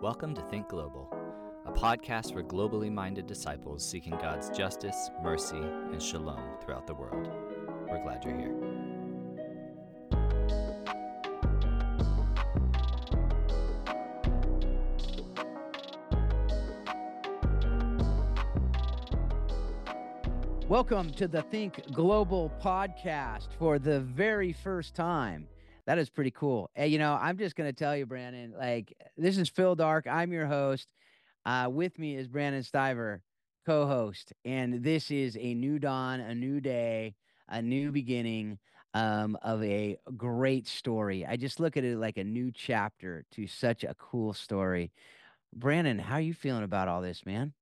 Welcome to Think Global, a podcast for globally minded disciples seeking God's justice, mercy, and shalom throughout the world. We're glad you're here. Welcome to the Think Global podcast for the very first time. That is pretty cool. And, you know, I'm just going to tell you, Brandon, like, this is Phil Darke. I'm your host. Uh, with me is Brandon Stiver, co host. And this is a new dawn, a new day, a new beginning um, of a great story. I just look at it like a new chapter to such a cool story. Brandon, how are you feeling about all this, man?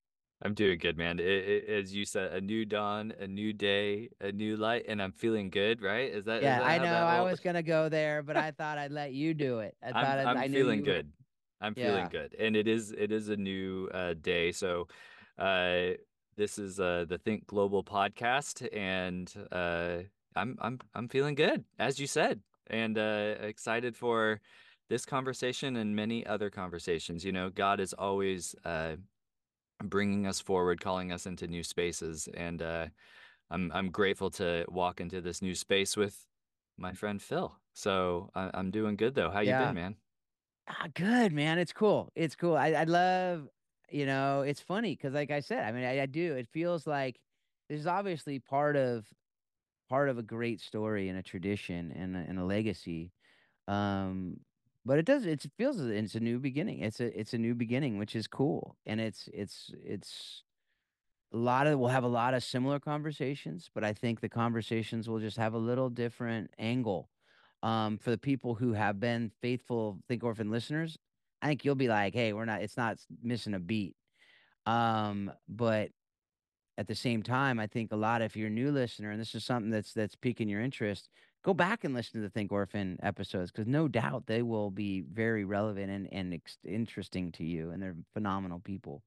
I'm doing good, man. It, it, as you said, a new dawn, a new day, a new light, and I'm feeling good, right? Is that? Yeah, is that I know. I was gonna go there, but I thought I'd let you do it. I thought I'm, I'm I feeling were- good. I'm Yeah. feeling good, and it is it is a new uh, day. So, uh, this is uh, the Think Global podcast, and uh, I'm I'm I'm feeling good, as you said, and uh, excited for this conversation and many other conversations. You know, God is always uh, bringing us forward, calling us into new spaces, and uh, I'm I'm grateful to walk into this new space with my friend Phil. So I, I'm doing good though. How you Yeah. been, man? Ah, good man. It's cool. It's cool. I, I love, you know, it's funny because, like I said, I mean, I, I do. It feels like this is obviously part of part of a great story and a tradition and a, and a legacy. Um, but it does. It feels it's a new beginning. It's a it's a new beginning, which is cool, and it's it's it's a lot of we'll have a lot of similar conversations, but I think the conversations will just have a little different angle. Um, for the people who have been faithful Think Orphan listeners, I think you'll be like, hey, we're not, it's not missing a beat. Um, but at the same time, I think a lot if you're a new listener and this is something that's that's piquing your interest, go back and listen to the Think Orphan episodes because no doubt they will be very relevant and and interesting to you, and they're phenomenal people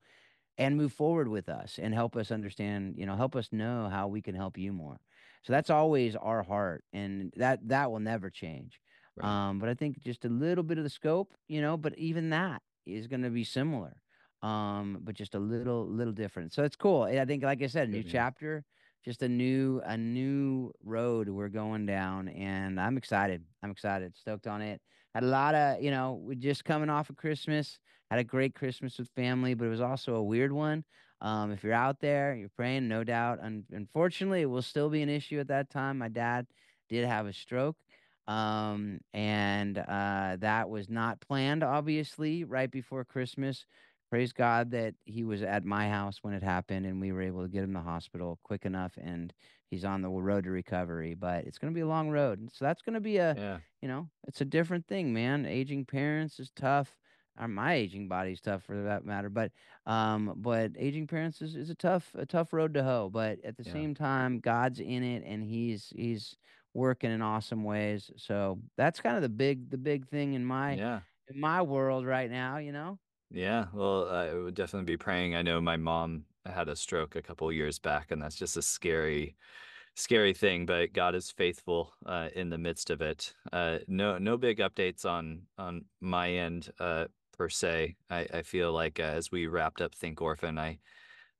and move forward with us and help us understand, you know, help us know how we can help you more. So that's always our heart and that that will never change. Right. Um, but I think just a little bit of the scope, you know, but even that is going to be similar. Um, but just a little little different. So it's cool. I think like I said, a new chapter, just a new a new road we're going down and I'm excited. I'm excited. Stoked on it. Had a lot of, you know, we're just coming off of Christmas had a great Christmas with family, but it was also a weird one. Um, if you're out there, you're praying, no doubt. Un- unfortunately, it will still be an issue at that time. My dad did have a stroke, um, and uh, that was not planned, obviously, right before Christmas. Praise God that he was at my house when it happened, and we were able to get him to the hospital quick enough, and he's on the road to recovery. But it's going to be a long road, so that's going to be a Yeah. you know, it's a different thing, man. Aging parents is tough. Or my aging body's tough for that matter. But um, but aging parents is, is a tough a tough road to hoe. But at the Yeah. same time, God's in it and he's he's working in awesome ways. So that's kind of the big the big thing in my Yeah. in my world right now, you know? Yeah. Well, I would definitely be praying. I know my mom had a stroke a couple years back, and that's just a scary, scary thing. But God is faithful uh, in the midst of it. Uh, no, no big updates on on my end uh, per se. I, I feel like uh, as we wrapped up Think Orphan, I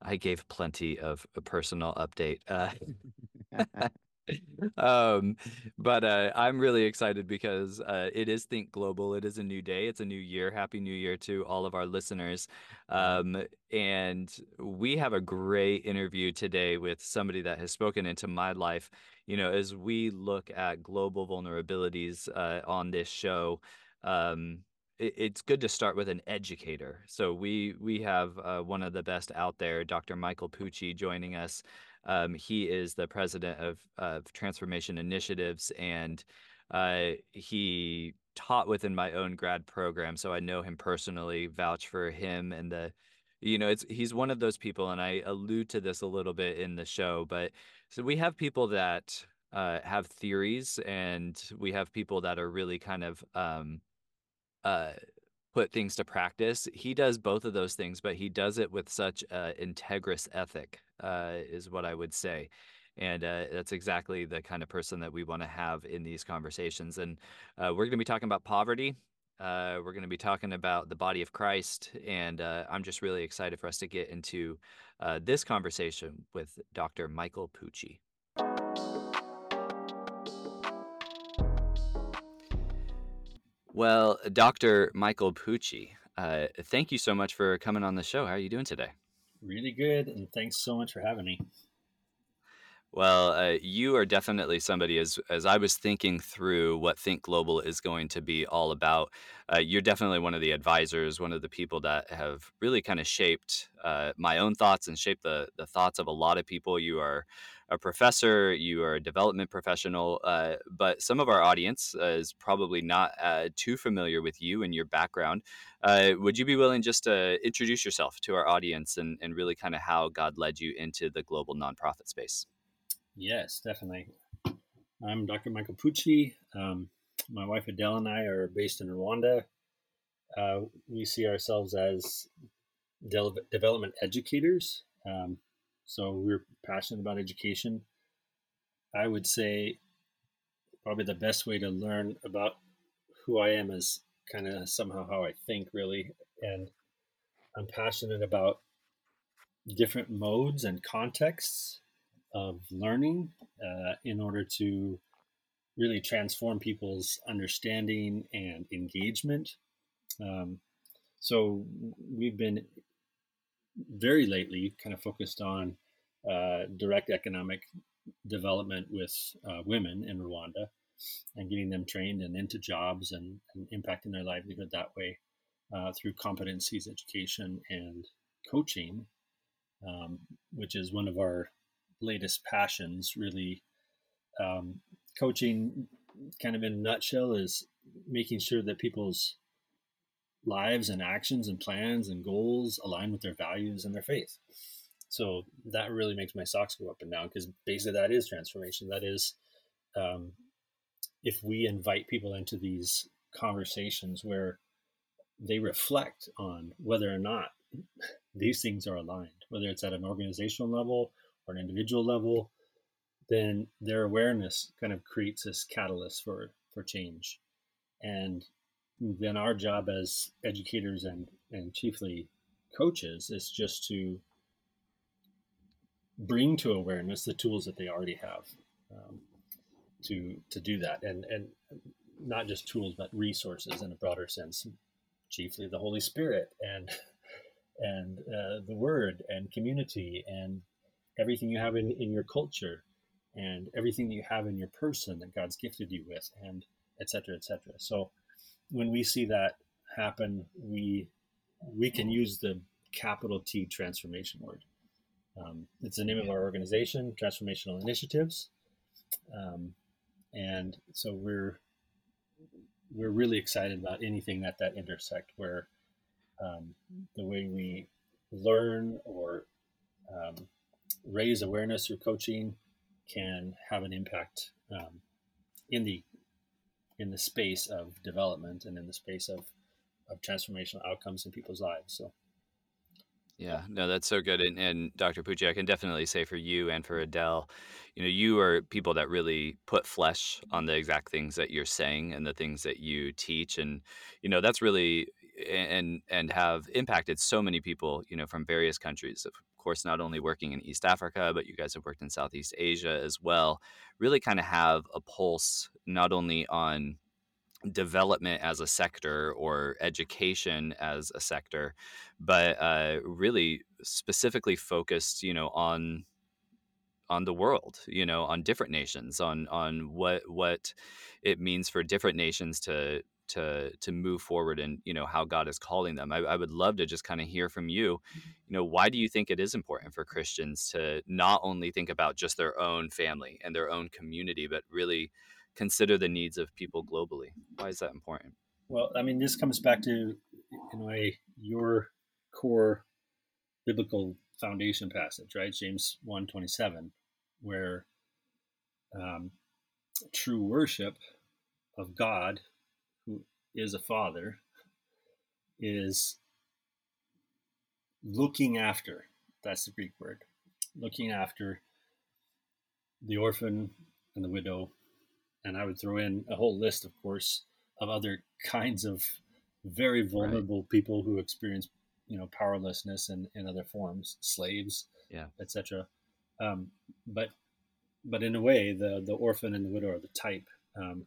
I gave plenty of a personal update. Um, but uh, I'm really excited because uh, it is Think Global. It is a new day. It's a new year. Happy New Year to all of our listeners. Um, and we have a great interview today with somebody that has spoken into my life. You know, as we look at global vulnerabilities uh, on this show, um, it's good to start with an educator. So we we have uh, one of the best out there, Dr. Michael Pucci, joining us. Um, he is the president of, of Transformation Initiatives, and uh, he taught within my own grad program, so I know him personally. Vouch for him and the, you know, it's he's one of those people, and I allude to this a little bit in the show. But so we have people that uh, have theories, and we have people that are really kind of um, uh, put things to practice. He does both of those things, but he does it with such uh, integrous ethic, uh, is what I would say. And uh, that's exactly the kind of person that we want to have in these conversations. And uh, we're going to be talking about poverty. Uh, we're going to be talking about the body of Christ, and uh, I'm just really excited for us to get into this conversation with Dr. Michael Pucci. Well, Dr. Michael Pucci, uh, thank you so much for coming on the show. How are you doing today? Really good, and thanks so much for having me. Well, uh, you are definitely somebody as as I was thinking through what Think Global is going to be all about. Uh, you're definitely one of the advisors, one of the people that have really kind of shaped uh, my own thoughts and shaped the the thoughts of a lot of people. You are a professor, you are a development professional, uh, but some of our audience uh, is probably not uh, too familiar with you and your background. Uh, would you be willing just to introduce yourself to our audience and, and really kind of how God led you into the global nonprofit space? Yes, definitely. I'm Dr. Michael Pucci. Um, my wife Adele and I are based in Rwanda. Uh, we see ourselves as de- development educators. Um, so we're passionate about education. I would say probably the best way to learn about who I am is kind of somehow how I think, really. And I'm passionate about different modes and contexts of learning uh, in order to really transform people's understanding and engagement. Um, so we've been very lately kind of focused on uh, direct economic development with uh, women in Rwanda and getting them trained and into jobs and, and impacting their livelihood that way uh, through competencies education and coaching, um, which is one of our latest passions, really. Um, coaching, kind of in a nutshell, is making sure that people's lives and actions and plans and goals align with their values and their faith. So that really makes my socks go up and down because basically that is transformation. That is, um, if we invite people into these conversations where they reflect on whether or not these things are aligned, whether it's at an organizational level or an individual level, then their awareness kind of creates this catalyst for for change. And then our job as educators and and chiefly coaches is just to bring to awareness the tools that they already have um, to to do that. And and not just tools but resources in a broader sense chiefly the holy spirit and and uh, the word and community and everything you have in, in your culture and everything that you have in your person that God's gifted you with and etc etc so when we see that happen we we can use the capital T transformation word. Um, it's the name of our organization transformational initiatives. Um, and so we're we're really excited about anything that that intersect where um, the way we learn or um, raise awareness through coaching can have an impact um, in the in the space of development and in the space of of transformational outcomes in people's lives. So. Yeah, no, that's so good. And, and Dr. Pucci, I can definitely say for you and for Adele, you know, you are people that really put flesh on the exact things that you're saying and the things that you teach. And, you know, that's really and and have impacted so many people, you know, from various countries course, not only working in East Africa, but you guys have worked in Southeast Asia as well, really kind of have a pulse not only on development as a sector or education as a sector, but uh, really specifically focused, you know, on on the world, you know, on different nations, on on what what it means for different nations to to to move forward and you know how God is calling them. I, I would love to just kind of hear from you. Mm-hmm. You know, why do you think it is important for Christians to not only think about just their own family and their own community, but really consider the needs of people globally? Why is that important? Well, I mean, this comes back to in a way your core biblical foundation passage, right? James one twenty seven, where um, true worship of God is a father is looking after that's the greek word looking after the orphan and the widow. And i would throw in a whole list of course of other kinds of very vulnerable right. people who experience you know powerlessness and in other forms slaves yeah. etc um, but but in a way the the orphan and the widow are the type um,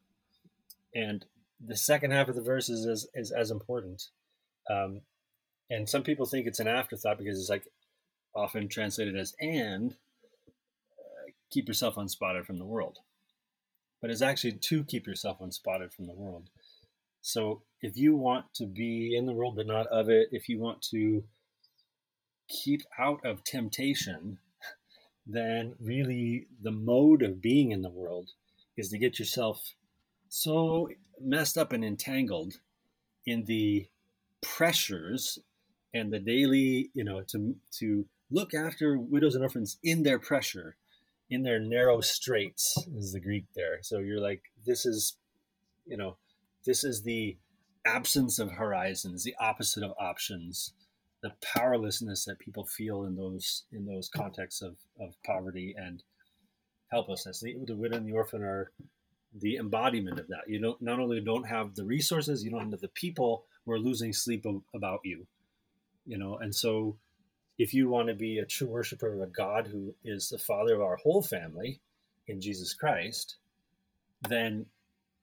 and the second half of the verse is is, as important. Um, and some people think it's an afterthought because it's like often translated as and uh, keep yourself unspotted from the world. But it's actually to keep yourself unspotted from the world. So if you want to be in the world but not of it, if you want to keep out of temptation, then really the mode of being in the world is to get yourself so messed up and entangled in the pressures and the daily, you know, to to look after widows and orphans in their pressure, in their narrow straits is the Greek there. So you're like, this is, you know, this is the absence of horizons, the opposite of options, the powerlessness that people feel in those in those contexts of, of poverty and helplessness. The, the widow and the orphan are the embodiment of that. You don't not only don't have the resources, you don't have the people who are losing sleep about you. You know, and so if you want to be a true worshiper of a God who is the father of our whole family in Jesus Christ, then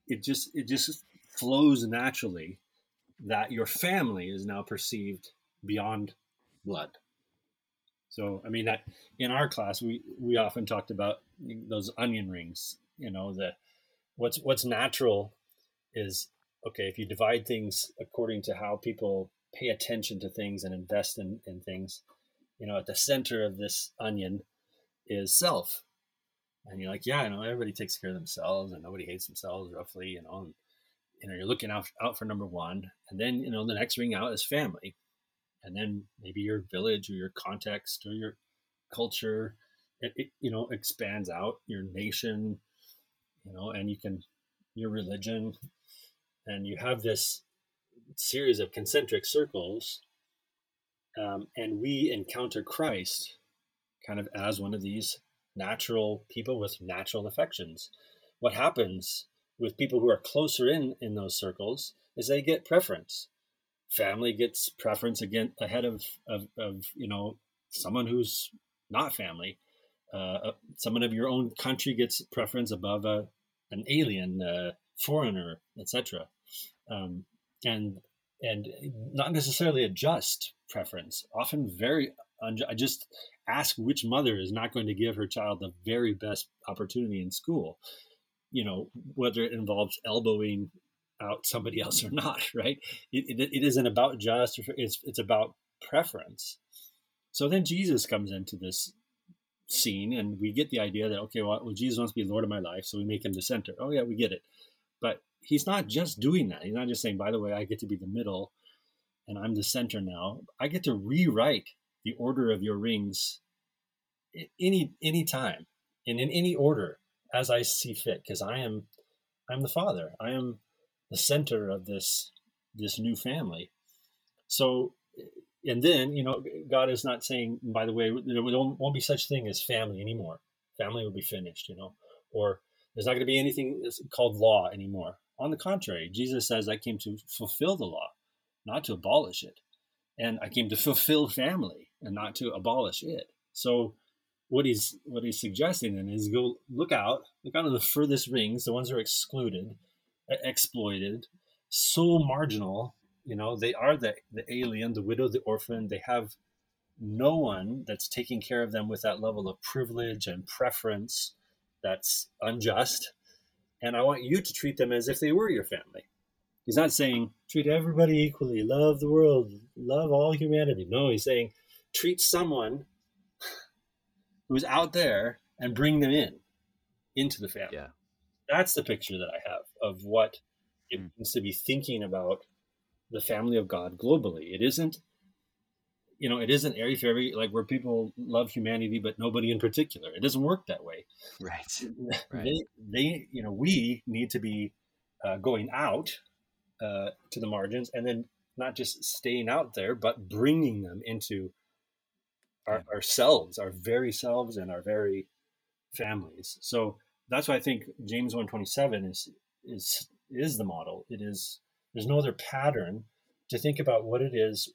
it just it just flows naturally that your family is now perceived beyond blood. So, I mean, that in our class, we, we often talked about those onion rings, you know, the, what's, what's natural is, okay, if you divide things according to how people pay attention to things and invest in, in things, you know, at the center of this onion is self. And you're like, yeah, you know, everybody takes care of themselves and nobody hates themselves roughly, you know, and you know you're looking out out for number one and then you know the next ring out is family and then maybe your village or your context or your culture it, it, you know expands out your nation you know and you can your religion and you have this series of concentric circles um, and we encounter christ kind of as one of these natural people with natural affections what happens with people who are closer in in those circles is they get preference. Family gets preference again ahead of, of, of you know someone who's not family. Uh, uh someone of your own country gets preference above a, an alien, uh, foreigner, etc. Um, and and not necessarily a just preference. Often very unjust. I just ask which mother is not going to give her child the very best opportunity in school you know whether it involves elbowing out somebody else or not right it, it, it isn't about just it's it's about preference so then jesus comes into this scene and we get the idea that okay well, well jesus wants to be lord of my life so we make him the center oh yeah we get it but he's not just doing that he's not just saying by the way i get to be the middle and i'm the center now i get to rewrite the order of your rings any any time and in any order as I see fit, because I am I'm the father. I am the center of this this new family. So, and then you know, God is not saying, by the way, there won't be such thing as family anymore. Family will be finished, you know, or there's not going to be anything called law anymore. On the contrary, Jesus says, "I came to fulfill the law, not to abolish it." And I came to fulfill family and not to abolish it. So what he's what he's suggesting then is go look out, look out of the furthest rings, the ones that are excluded, exploited, so marginal. You know, they are the the alien, the widow, the orphan. They have no one that's taking care of them with that level of privilege and preference that's unjust. And I want you to treat them as if they were your family. He's not saying treat everybody equally, love the world, love all humanity. No, he's saying treat someone who's out there and bring them in into the family. Yeah. That's the picture that I have of what it mm. means to be thinking about the family of God globally. It isn't, you know, it isn't airy fairy like where people love humanity but nobody in particular. It doesn't work that way. Right. right. They, they, you know, we need to be uh, going out uh, to the margins and then not just staying out there, but bringing them into our, ourselves, our very selves, and our very families. So that's why I think James one twenty seven is is is the model. It is there's no other pattern to think about what it is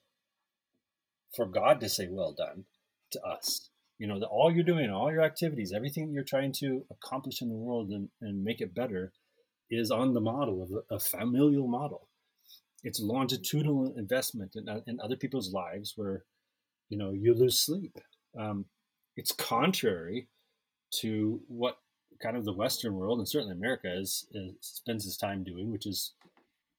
for God to say, well done to us. You know, that all you're doing, all your activities, everything you're trying to accomplish in the world and, and make it better is on the model of a, a familial model. It's longitudinal investment in, uh, in, other people's lives where, you know, you lose sleep. Um, it's contrary to what kind of the Western world and certainly America is, is spends its time doing, which is,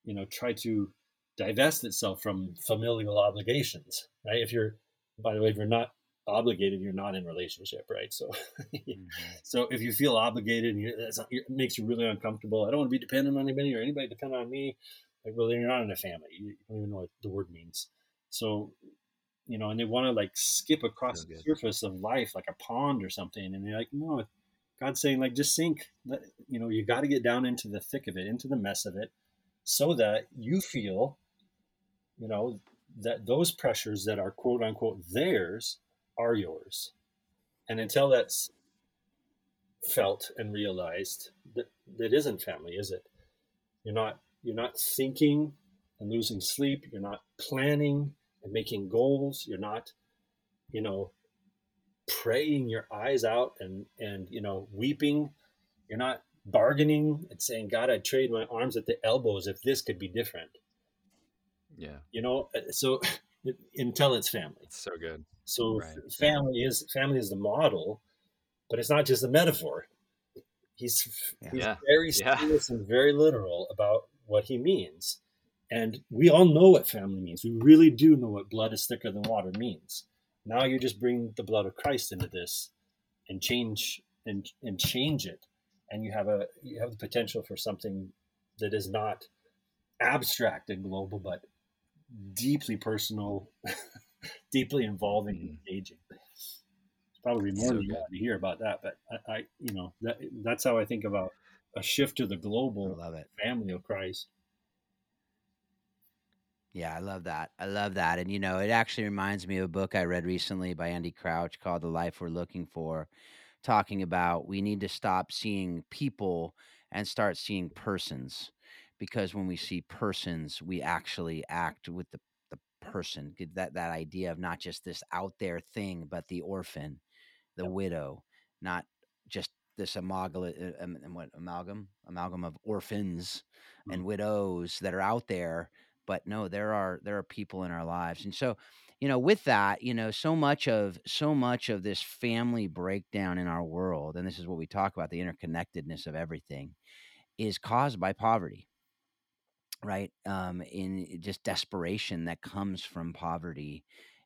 you know, try to divest itself from familial obligations, right? If you're, by the way, if you're not obligated, you're not in relationship, right? So, mm-hmm. so if you feel obligated, and it makes you really uncomfortable. I don't want to be dependent on anybody or anybody depend on me. Like, well, then you're not in a family. You don't even know what the word means. So, you know, and they want to like skip across the surface of life like a pond or something, and they're like, no, God's saying like just sink. You know, you got to get down into the thick of it, into the mess of it, so that you feel, you know, that those pressures that are quote unquote theirs are yours. And until that's felt and realized, that that isn't family, is it? You're not you're not thinking and losing sleep. You're not planning and making goals. You're not, you know, praying your eyes out and and you know weeping. You're not bargaining and saying, "God, I'd trade my arms at the elbows if this could be different." Yeah, you know. Uh, so until it's family, it's so good. So right. family is family is the model, but it's not just a metaphor. He's, yeah. he's very serious yeah. and very literal about what he means. And we all know what family means. We really do know what blood is thicker than water means. Now you just bring the blood of Christ into this and change and and change it. And you have a you have the potential for something that is not abstract and global, but deeply personal, deeply involving mm-hmm. and engaging. It's probably more so than you want to hear about that, but I, I, you know, that that's how I think about a shift to the global family of Christ. Yeah, I love that. I love that. And you know, it actually reminds me of a book I read recently by Andy Crouch called The Life We're Looking For, talking about we need to stop seeing people and start seeing persons. Because when we see persons, we actually act with the, the person. That that idea of not just this out there thing, but the orphan, the yep. widow, not just this amalgam, uh, what amalgam, amalgam of orphans mm-hmm. and widows that are out there but no there are there are people in our lives and so you know with that you know so much of so much of this family breakdown in our world and this is what we talk about the interconnectedness of everything is caused by poverty right? Um in just desperation that comes from poverty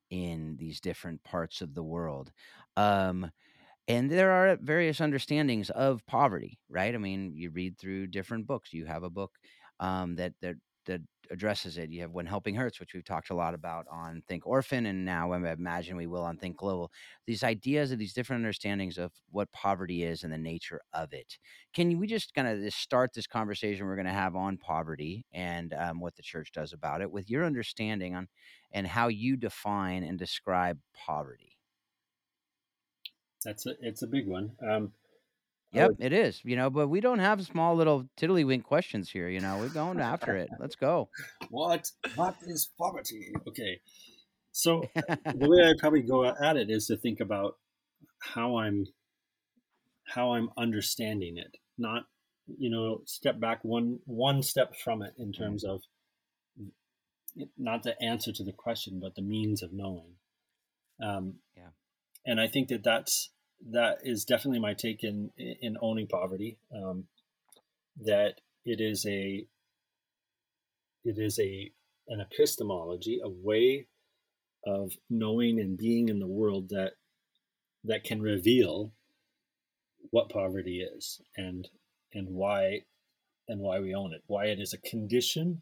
in these different parts of the world. Um and there are various understandings of poverty right? I mean you read through different books. You have a book um, that that that addresses it. You have When Helping Hurts, which we've talked a lot about on Think Orphan, and now I imagine we will on Think Global. These ideas of these different understandings of what poverty is and the nature of it. Can we just kind of start this conversation we're going to have on poverty and um, what the church does about it with your understanding on and how you define and describe poverty? That's a it's a big one. Um, Yep, it is. You know, but we don't have small little tiddlywink questions here. You know, we're going after it. Let's go. What? What is poverty? Okay. So the way I probably go at it is to think about how I'm how I'm understanding it, not you know step back one one step from it in mm-hmm. terms of not the answer to the question, but the means of knowing. Um, yeah, and I think that that's that is definitely my take in in owning poverty. Um, that it is a it is a an epistemology, a way of knowing and being in the world that that can reveal what poverty is and and why and why we own it, why it is a condition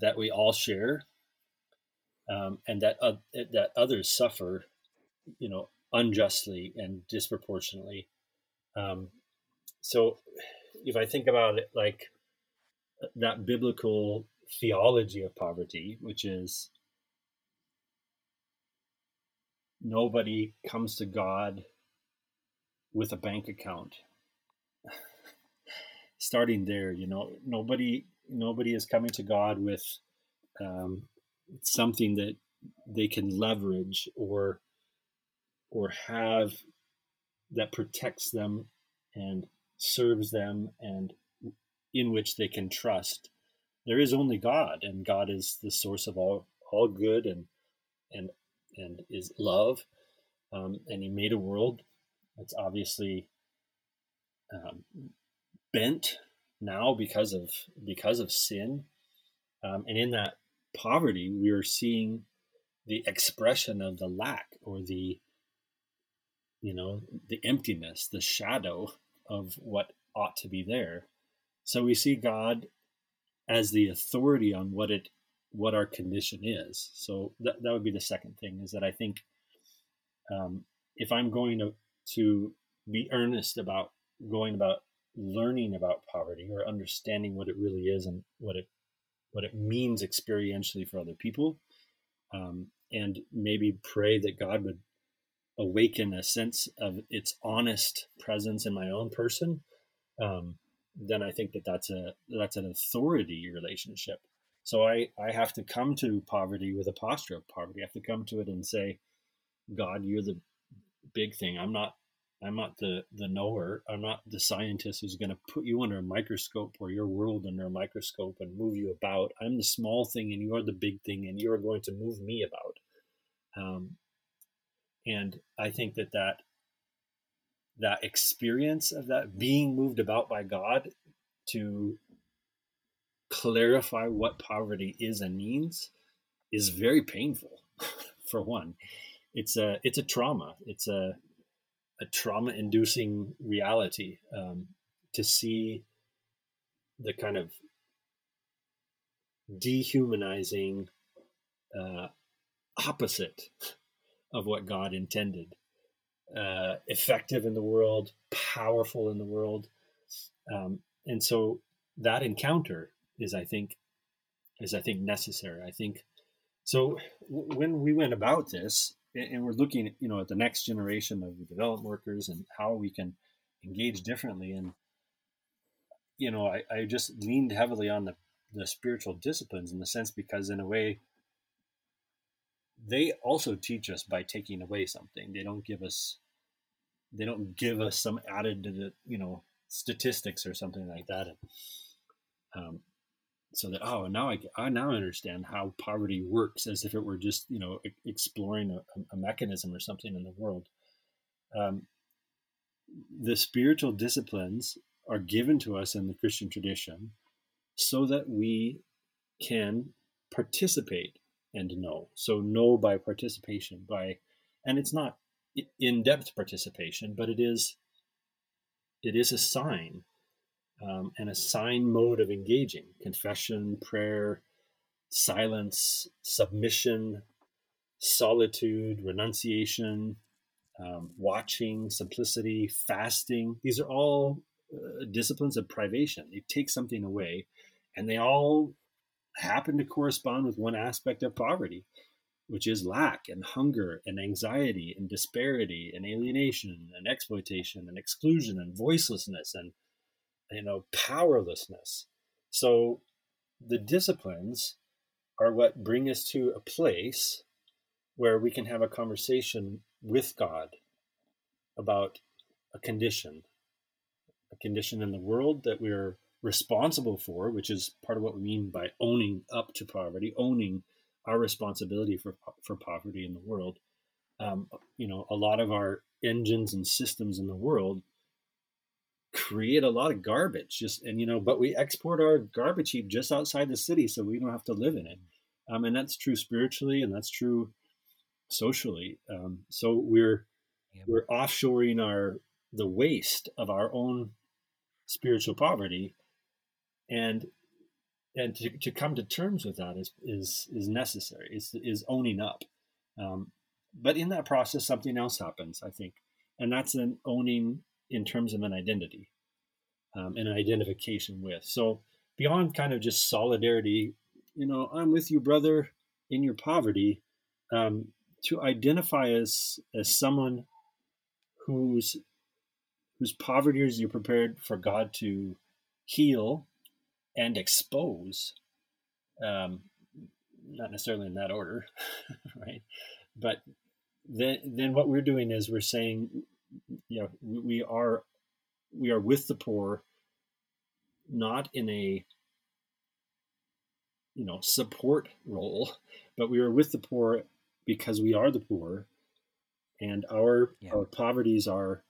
that we all share, um, and that uh, that others suffer, you know, unjustly and disproportionately. Um, so, if I think about it like that biblical theology of poverty, which is nobody comes to God with a bank account. Starting there, you know, nobody nobody is coming to God with um, something that they can leverage or or have that protects them and serves them and in which they can trust there is only god and god is the source of all all good and and and is love. Um, and he made a world that's obviously um, bent now because of because of sin. Um, and in that poverty we are seeing the expression of the lack or the you know the emptiness the shadow of what ought to be there. So we see god as the authority on what it what our condition is. So that, that would be the second thing is that i think um, if i'm going to to be earnest about going about learning about poverty or understanding what it really is and what it what it means experientially for other people um, and maybe pray that god would awaken a sense of its honest presence in my own person um, then i think that that's a that's an authority relationship so i i have to come to poverty with a posture of poverty i have to come to it and say god you're the big thing i'm not I'm not the the knower. I'm not the scientist who's going to put you under a microscope or your world under a microscope and move you about. I'm the small thing, and you're the big thing, and you're going to move me about. Um, and I think that that that experience of that being moved about by God to clarify what poverty is and means is very painful. For one, it's a it's a trauma. It's a a trauma inducing reality um, to see the kind of dehumanizing uh, opposite of what God intended. Uh, effective in the world, powerful in the world, um, and so that encounter is, I think, is I think necessary. I think so. When we went about this, and we're looking you know at the next generation of development workers and how we can engage differently and you know i, I just leaned heavily on the, the spiritual disciplines in the sense because in a way they also teach us by taking away something. They don't give us they don't give us some added you know statistics or something like that. And, um, so that oh now I, I now understand how poverty works as if it were just you know exploring a, a mechanism or something in the world. Um, the spiritual disciplines are given to us in the christian tradition so that we can participate and know so know by participation by and it's not in-depth participation but it is it is a sign um, and a sign mode of engaging confession, prayer, silence, submission, solitude, renunciation, um, watching, simplicity, fasting. These are all uh, disciplines of privation. They take something away, and they all happen to correspond with one aspect of poverty, which is lack and hunger and anxiety and disparity and alienation and exploitation and exclusion and voicelessness and you know, powerlessness. So the disciplines are what bring us to a place where we can have a conversation with God about a condition, a condition in the world that we're responsible for, which is part of what we mean by owning up to poverty, owning our responsibility for for poverty in the world. Um, you know, a lot of our engines and systems in the world create a lot of garbage just and you know but we export our garbage heap just outside the city so we don't have to live in it um, and that's true spiritually and that's true socially um, so we're yeah. we're offshoring our the waste of our own spiritual poverty and and to, to come to terms with that is is is necessary is is owning up um, but in that process something else happens i think and that's an owning in terms of an identity um, and an identification with. So beyond kind of just solidarity, you know, I'm with you, brother, in your poverty. Um, to identify as as someone whose whose poverty is you're prepared for God to heal and expose. Um, not necessarily in that order, right? But then then what we're doing is we're saying, you know, we are we are with the poor, not in a you know support role, but we are with the poor because we are the poor, and our yeah. our poverties are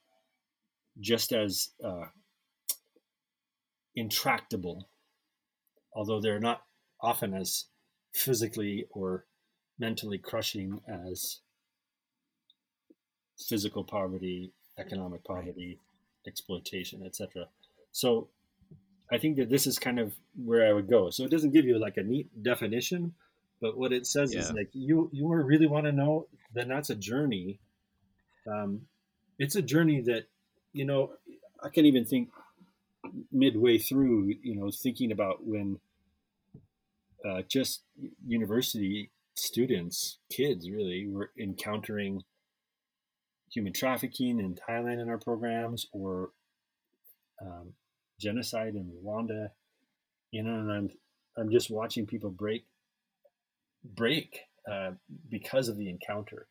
just as uh, intractable, although they're not often as physically or mentally crushing as physical poverty, economic poverty, exploitation, etc. So I think that this is kind of where I would go. So it doesn't give you like a neat definition, but what it says yeah. is like you you really want to know, then that's a journey. Um, it's a journey that you know I can't even think midway through, you know, thinking about when uh, just university students, kids really, were encountering human trafficking in Thailand in our programs or um, genocide in Rwanda, you know, and I'm I'm just watching people break break uh, because of the encounter.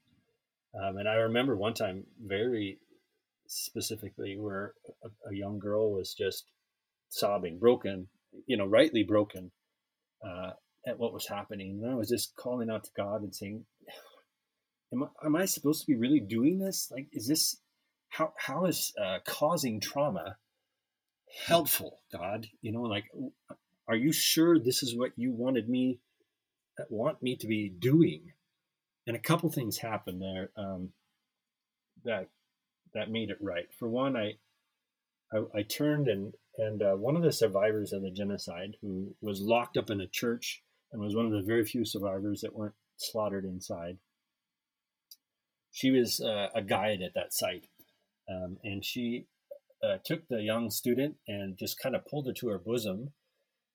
Um, and I remember one time very specifically where a, a, young girl was just sobbing, broken, you know, rightly broken uh, at what was happening. And I was just calling out to God and saying, am I, am I supposed to be really doing this? Like, is this how how is uh, causing trauma helpful, God? You know, like, are you sure this is what you wanted me uh, want me to be doing? And a couple things happened there um, that that made it right. For one, I I, I turned and and uh, one of the survivors of the genocide, who was locked up in a church and was one of the very few survivors that weren't slaughtered inside, she was uh, a guide at that site, um, and she uh, took the young student and just kind of pulled her to her bosom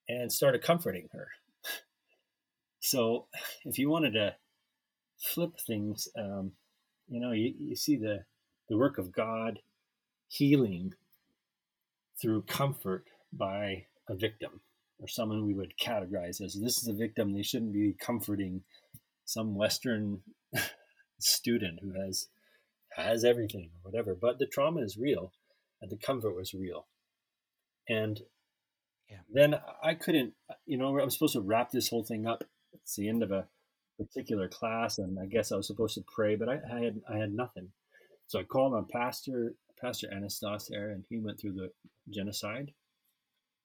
and started comforting her. so, if you wanted to flip things, um, you know, you, you see the the work of God healing through comfort by a victim or someone we would categorize as this is a victim. They shouldn't be comforting some Western student who has has everything or whatever. But the trauma is real, and the comfort was real. And yeah. then I couldn't, you know, I'm supposed to wrap this whole thing up. It's the end of a particular class, and I guess I was supposed to pray, but I, I had I had nothing. So I called on Pastor Pastor Anastas there, and he went through the genocide,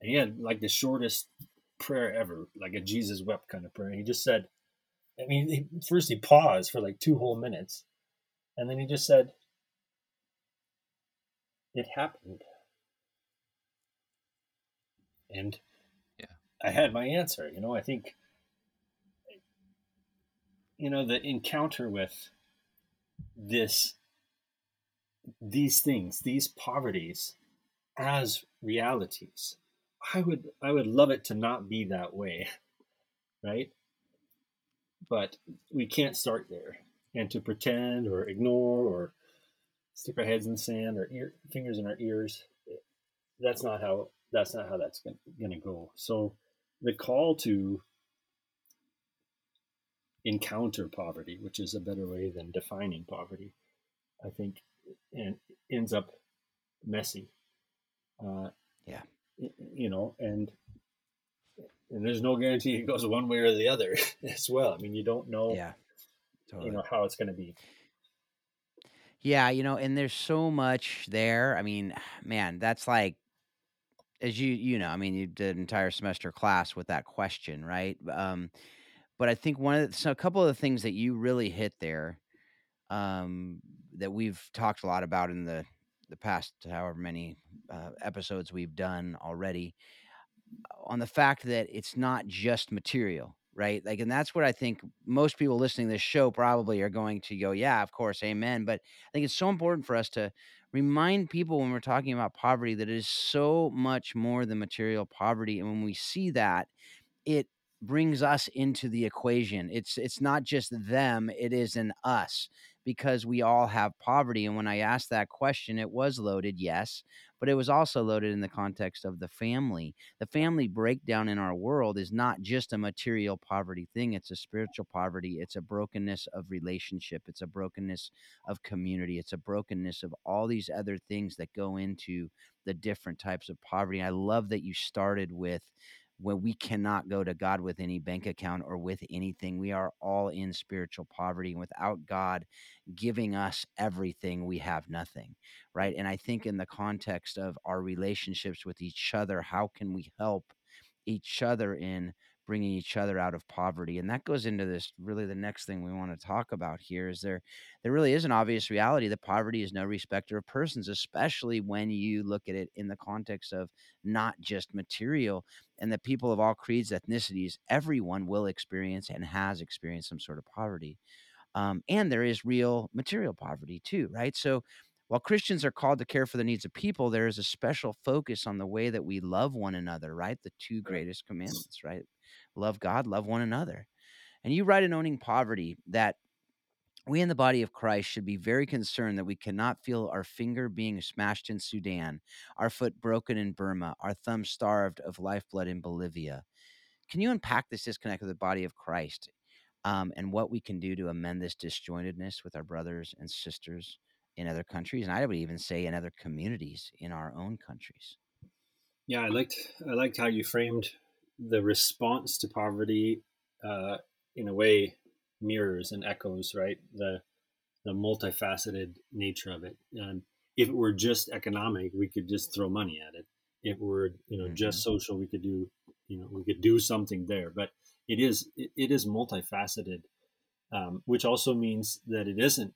and he had like the shortest prayer ever, like a Jesus wept kind of prayer. He just said, I mean, he, first he paused for like two whole minutes, and then he just said, "It happened," and yeah, I had my answer. You know, I think, you know, the encounter with this, these things, these poverties, as realities. I would, I would love it to not be that way, right? but we can't start there. And to pretend or ignore or stick our heads in the sand or ear, fingers in our ears, that's not how that's not how that's going to go. So the call to encounter poverty, which is a better way than defining poverty, I think, and ends up messy. Uh, yeah, you know, and and there's no guarantee it goes one way or the other as well. I mean, you don't know, yeah, totally. you know how it's going to be. Yeah, you know, and there's so much there. I mean, man, that's like, as you you know, I mean, you did an entire semester class with that question, right? Um, but I think one of the, so a couple of the things that you really hit there, um, that we've talked a lot about in the the past however many uh, episodes we've done already on the fact that it's not just material, right? Like, and that's what I think most people listening to this show probably are going to go, yeah, of course, amen. But I think it's so important for us to remind people when we're talking about poverty that it is so much more than material poverty. And when we see that, it brings us into the equation. It's it's not just them, it is an us because we all have poverty. And when I asked that question, it was loaded, yes, but it was also loaded in the context of the family. The family breakdown in our world is not just a material poverty thing, it's a spiritual poverty, it's a brokenness of relationship, it's a brokenness of community, it's a brokenness of all these other things that go into the different types of poverty. I love that you started with when we cannot go to God with any bank account or with anything. We are all in spiritual poverty. And without God giving us everything, we have nothing. Right. And I think in the context of our relationships with each other, how can we help each other in bringing each other out of poverty and that goes into this really the next thing we want to talk about here is there there really is an obvious reality that poverty is no respecter of persons especially when you look at it in the context of not just material and the people of all creeds ethnicities everyone will experience and has experienced some sort of poverty um, and there is real material poverty too right so while Christians are called to care for the needs of people, there is a special focus on the way that we love one another, right? The two greatest commandments, right? Love God, love one another. And you write in Owning Poverty that we in the body of Christ should be very concerned that we cannot feel our finger being smashed in Sudan, our foot broken in Burma, our thumb starved of lifeblood in Bolivia. Can you unpack this disconnect with the body of Christ um, and what we can do to amend this disjointedness with our brothers and sisters in other countries? And I would even say in other communities in our own countries. Yeah, I liked I liked how you framed the response to poverty uh, in a way mirrors and echoes right the the multifaceted nature of it. And if it were just economic we could just throw money at it. If it were you know mm-hmm. just social we could do you know we could do something there. But it is it, it is multifaceted um, which also means that it isn't.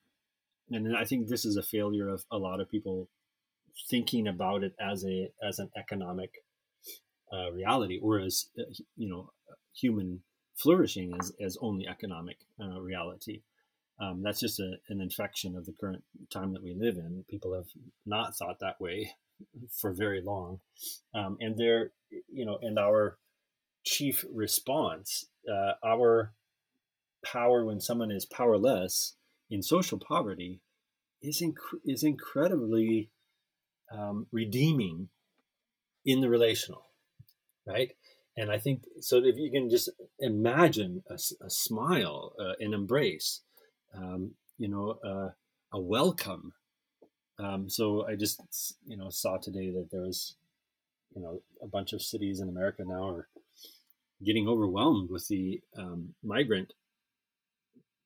And i think this is a failure of a lot of people thinking about it as a as an economic uh, reality, or as uh, you know, human flourishing as, as only economic uh, reality. Um, that's just a, an infection of the current time that we live in. People have not thought that way for very long, um, and there, you know, and our chief response, uh, our power when someone is powerless in social poverty, is inc- is incredibly um, redeeming in the relational right? And I think so. If you can just imagine a, a smile, uh, an embrace, um, you know, uh, a welcome. Um, so I just you know saw today that there was, you know, a bunch of cities in America now are getting overwhelmed with the um, migrant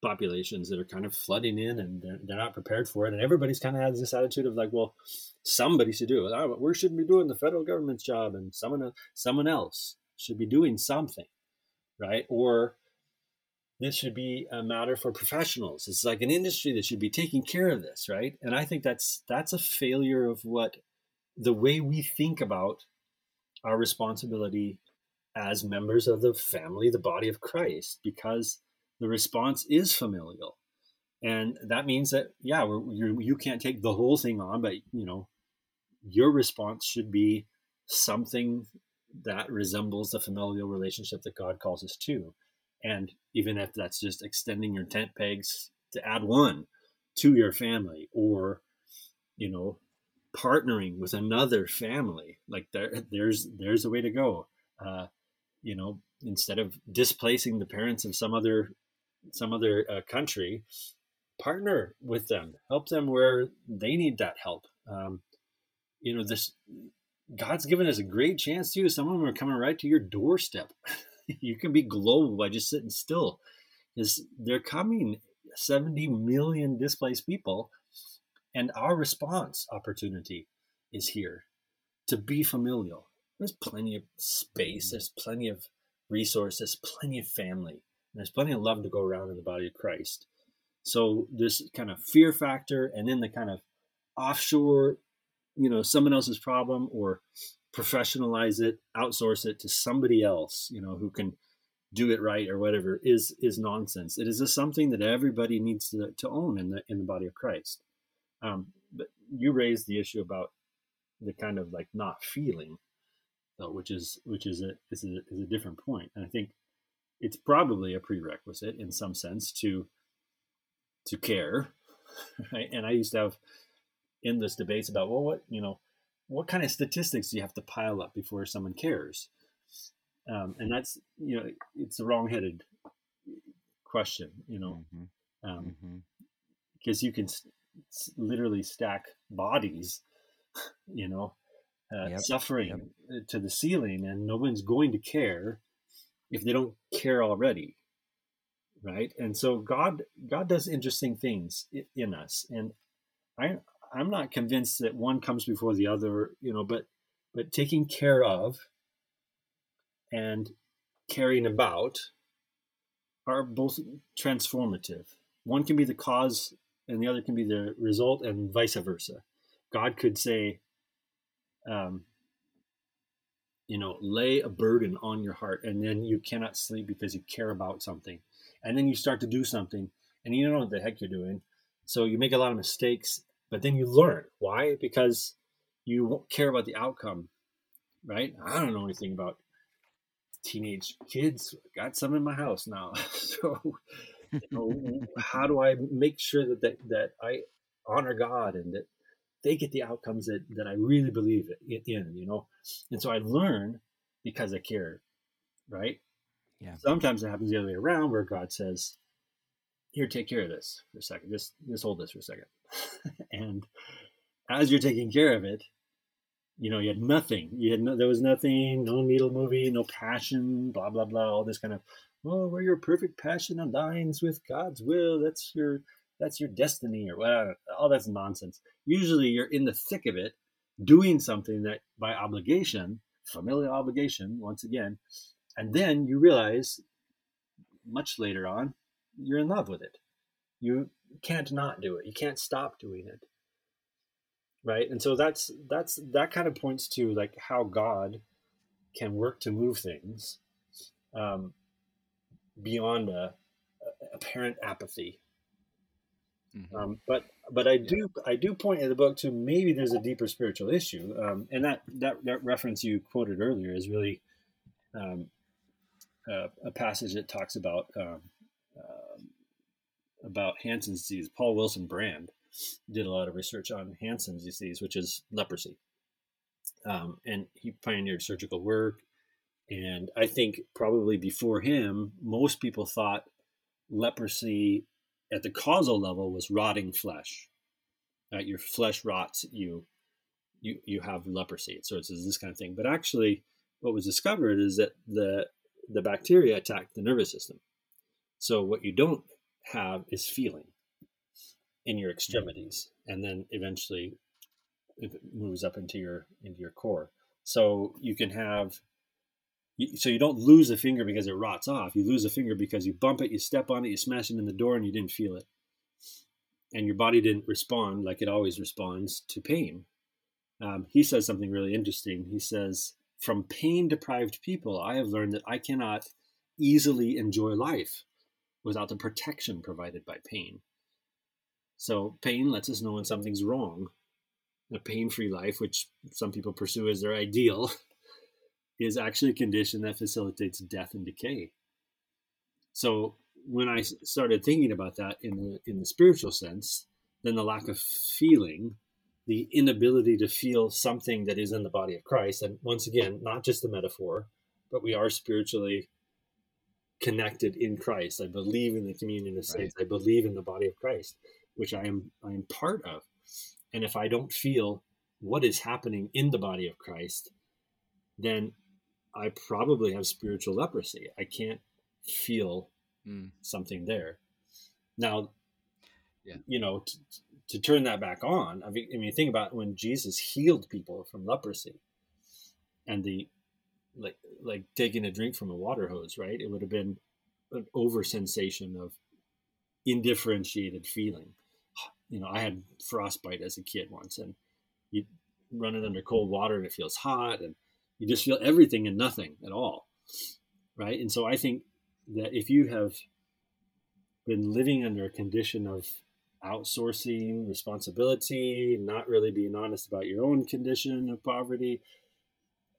populations that are kind of flooding in and they're, they're not prepared for it. And everybody's kind of has this attitude of like, well, somebody should do it. Oh, we shouldn't be doing the federal government's job and someone, someone else should be doing something, right? Or this should be a matter for professionals. It's like an industry that should be taking care of this, right? And I think that's that's a failure of what the way we think about our responsibility as members of the family, the body of Christ, because the response is familial. And that means that yeah you you can't take the whole thing on but you know your response should be something that resembles the familial relationship that god calls us to. And even if that's just extending your tent pegs to add one to your family or you know partnering with another family like there there's there's a way to go. Uh, you know instead of displacing the parents of some other some other uh, country, partner with them, help them where they need that help. Um, you know, this God's given us a great chance to. Some of them are coming right to your doorstep. you can be global by just sitting still, because they're coming. 70 million displaced people, and our response opportunity is here to be familial. There's plenty of space. There's plenty of resources. Plenty of family there's plenty of love to go around in the body of Christ. So this kind of fear factor and then the kind of offshore, you know, someone else's problem or professionalize it, outsource it to somebody else, you know, who can do it right or whatever is is nonsense. It is something that everybody needs to, to own in the in the body of Christ. Um, but you raised the issue about the kind of like not feeling, though, which is which is a is a, is a different point. And I think it's probably a prerequisite in some sense to to care right and i used to have endless debates about well what you know what kind of statistics do you have to pile up before someone cares? Um, and that's you know it's a wrong-headed question, you know, because mm-hmm. um, mm-hmm. you can s- literally stack bodies, you know, uh, yep. suffering yep. to the ceiling, and no one's going to care if they don't care already right? And so god god does interesting things in us. And i i'm not convinced that one comes before the other you know but but taking care of and caring about are both transformative. One can be the cause and the other can be the result and vice versa. God could say um, you know lay a burden on your heart and then you cannot sleep because you care about something. And then you start to do something and you don't know what the heck you're doing. So you make a lot of mistakes but then you learn. Why? Because you won't care about the outcome right? I don't know anything about teenage kids. Got some in my house now. So you know, how do i make sure that, that that i honor god and that they get the outcomes that, that i really believe in you know and so i learn because i care right yeah. Sometimes it happens the other way around where God says, Here, take care of this for a second. Just just hold this for a second. and as you're taking care of it, you know, you had nothing. You had no, there was nothing, no needle movie, no passion, blah blah blah, all this kind of, oh, where your perfect passion aligns with God's will. That's your that's your destiny or whatever. All that's nonsense. Usually, you're in the thick of it, doing something that by obligation, familial obligation, once again, and then you realize much later on, you're in love with it. You can't not do it. You can't stop doing it. Right. And so that's, that's, that kind of points to like how God can work to move things um, beyond a, a apparent apathy. Mm-hmm. Um, but but I do I do point in the book to maybe there's a deeper spiritual issue, um, and that, that that reference you quoted earlier is really um, uh, a passage that talks about um, uh, about Hansen's disease. Paul Wilson Brand did a lot of research on Hansen's disease, which is leprosy, um, and he pioneered surgical work. And I think probably before him, most people thought leprosy at the causal level was rotting flesh. Right? Your flesh rots, you you you have leprosy. So it's this kind of thing. But actually, what was discovered is that the the bacteria attack the nervous system. So what you don't have is feeling in your extremities, and then eventually it moves up into your into your core. So you can have so you don't lose a finger because it rots off. You lose a finger because you bump it, you step on it, you smash it in the door, and you didn't feel it, and your body didn't respond like it always responds to pain. Um, he says something really interesting. He says from pain deprived people, I have learned that I cannot easily enjoy life without the protection provided by pain. So, pain lets us know when something's wrong. A pain free life, which some people pursue as their ideal, is actually a condition that facilitates death and decay. So, when I started thinking about that in the in the spiritual sense, then the lack of feeling the inability to feel something that is in the body of Christ. And once again, not just a metaphor, but we are spiritually connected in Christ. I believe in the communion of saints. Right. I believe in the body of Christ, which I am I am part of. And if I don't feel what is happening in the body of Christ, then I probably have spiritual leprosy. I can't feel mm. something there. Now, yeah. you know, t- to turn that back on. I mean, I mean, think about when Jesus healed people from leprosy, and the like like taking a drink from a water hose, right? It would have been an over sensation of indifferentiated feeling. You know, I had frostbite as a kid once, and you run it under cold water and it feels hot, and you just feel everything and nothing at all, right? And so I think that if you have been living under a condition of outsourcing responsibility, not really being honest about your own condition of poverty,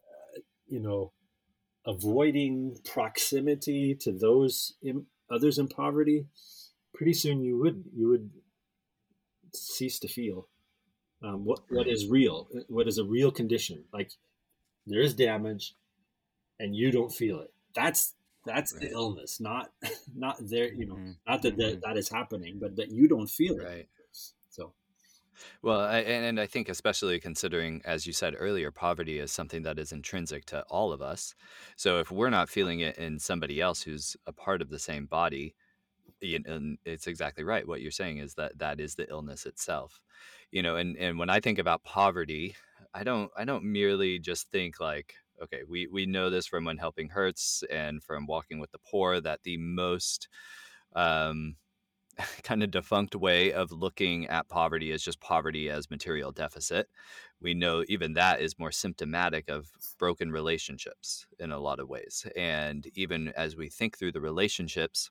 uh, you know, avoiding proximity to those in, others in poverty, pretty soon you would you would cease to feel. um, what what is real, what is a real condition. Like there is damage, and you don't feel it. That's that's right. the illness, not not there. You know, mm-hmm. not that, mm-hmm. that that is happening, but that you don't feel it. Right. So. Well, I, and I think especially considering, as you said earlier, poverty is something that is intrinsic to all of us. So if we're not feeling it in somebody else who's a part of the same body, you and it's exactly right. What you're saying is that that is the illness itself, you know. And and when I think about poverty, I don't I don't merely just think like okay we we know this from when helping hurts and from walking with the poor that the most um, kind of defunct way of looking at poverty is just poverty as material deficit. We know even that is more symptomatic of broken relationships in a lot of ways. And even as we think through the relationships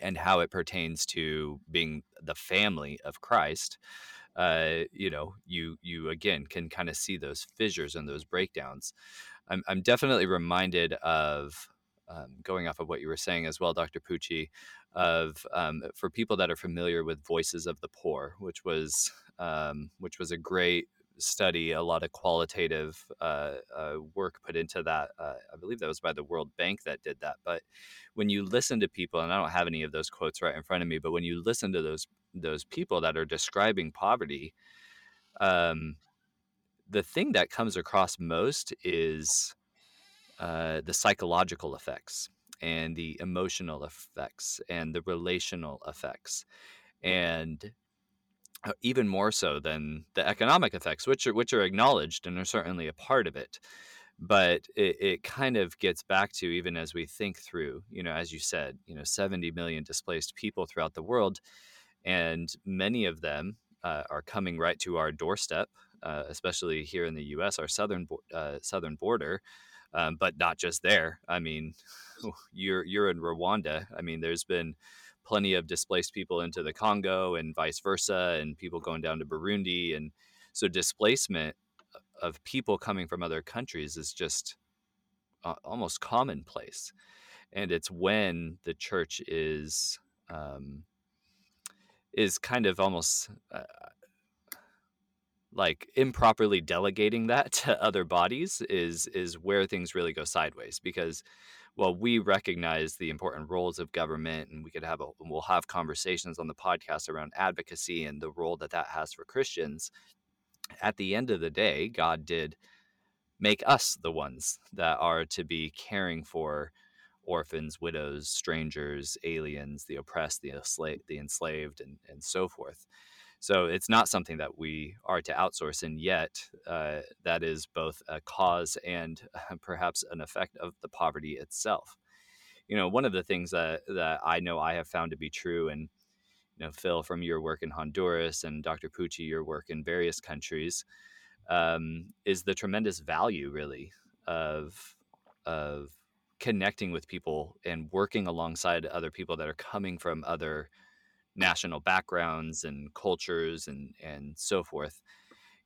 and how it pertains to being the family of Christ, uh, you know, you you again can kind of see those fissures and those breakdowns. I'm I'm definitely reminded of um, going off of what you were saying as well, Dr. Pucci, of um, for people that are familiar with Voices of the Poor, which was um, which was a great study, a lot of qualitative uh, uh, work put into that. Uh, I believe that was by the World Bank that did that. But when you listen to people, and I don't have any of those quotes right in front of me, but when you listen to those those people that are describing poverty, um, the thing that comes across most is uh, the psychological effects and the emotional effects and the relational effects and even more so than the economic effects, which are which are acknowledged and are certainly a part of it. But it, it kind of gets back to even as we think through, you know, as you said, you know, 70 million displaced people throughout the world, and many of them uh, are coming right to our doorstep, uh, especially here in the U.S., our southern uh, southern border. Um, but not just there. I mean, you're you're in Rwanda. I mean, there's been plenty of displaced people into the Congo and vice versa, and people going down to Burundi. And so displacement of people coming from other countries is just uh, almost commonplace. And it's when the church is um, is kind of almost uh, like improperly delegating that to other bodies is is where things really go sideways because well, we recognize the important roles of government, and we could have a we'll have conversations on the podcast around advocacy and the role that that has for Christians. At the end of the day, God did make us the ones that are to be caring for orphans, widows, strangers, aliens, the oppressed, the, enslaved, and, and so forth. So it's not something that we are to outsource, and yet uh, that is both a cause and perhaps an effect of the poverty itself. You know, one of the things that that I know I have found to be true, and you know, Phil, from your work in Honduras, and Dr. Pucci, your work in various countries, um, is the tremendous value, really, of of connecting with people and working alongside other people that are coming from other national backgrounds and cultures and and so forth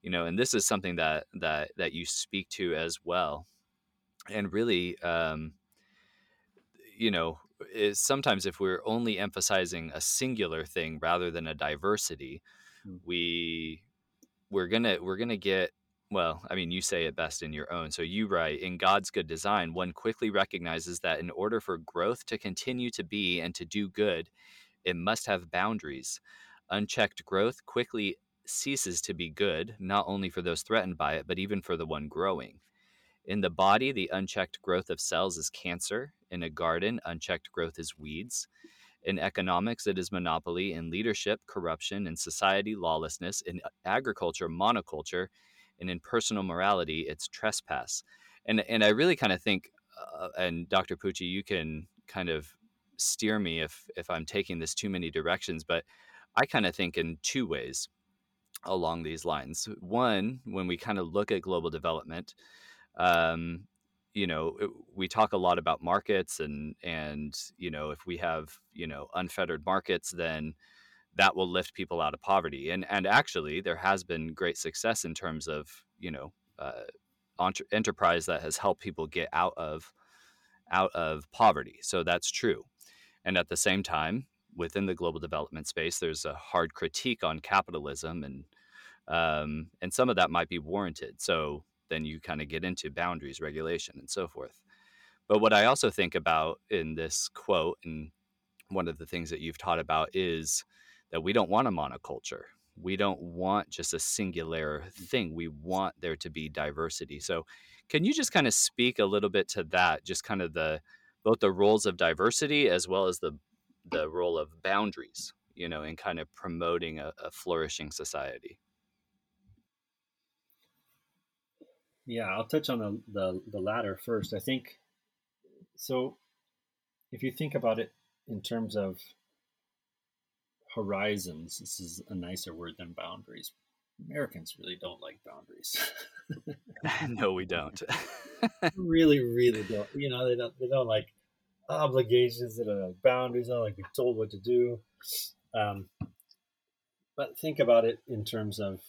you know and this is something that that that you speak to as well and really um you know is sometimes if we're only emphasizing a singular thing rather than a diversity mm. we we're gonna we're gonna get well i mean you say it best in your own so you write in god's good design one quickly recognizes that in order for growth to continue to be and to do good it must have boundaries. Unchecked growth quickly ceases to be good, not only for those threatened by it, but even for the one growing. In the body, the unchecked growth of cells is cancer. In a garden, unchecked growth is weeds. In economics, it is monopoly. In leadership, corruption. In society, lawlessness. In agriculture, monoculture. And in personal morality, it's trespass. And, and I really kind of think, uh, and Dr. Pucci, you can kind of steer me if if I'm taking this too many directions, but I kind of think in two ways along these lines. One, when we kind of look at global development, um, you know, we talk a lot about markets and and you know, if we have you know unfettered markets, then that will lift people out of poverty. And and actually, there has been great success in terms of you know uh, entre- enterprise that has helped people get out of out of poverty. So that's true. And at the same time, within the global development space, there's a hard critique on capitalism and um, and some of that might be warranted. So then you kind of get into boundaries, regulation, and so forth. But what I also think about in this quote, and one of the things that you've taught about is that we don't want a monoculture. We don't want just a singular thing. We want there to be diversity. So, can you just kind of speak a little bit to that? Just kind of the both the roles of diversity as well as the the role of boundaries, you know, in kind of promoting a, a flourishing society. Yeah, I'll touch on the, the the latter first. I think so. If you think about it in terms of horizons, this is a nicer word than boundaries. Americans really don't like boundaries. no, we don't. really, really don't. You know, they don't. They don't like obligations. They don't like boundaries. They don't like be told what to do. Um, but think about it in terms of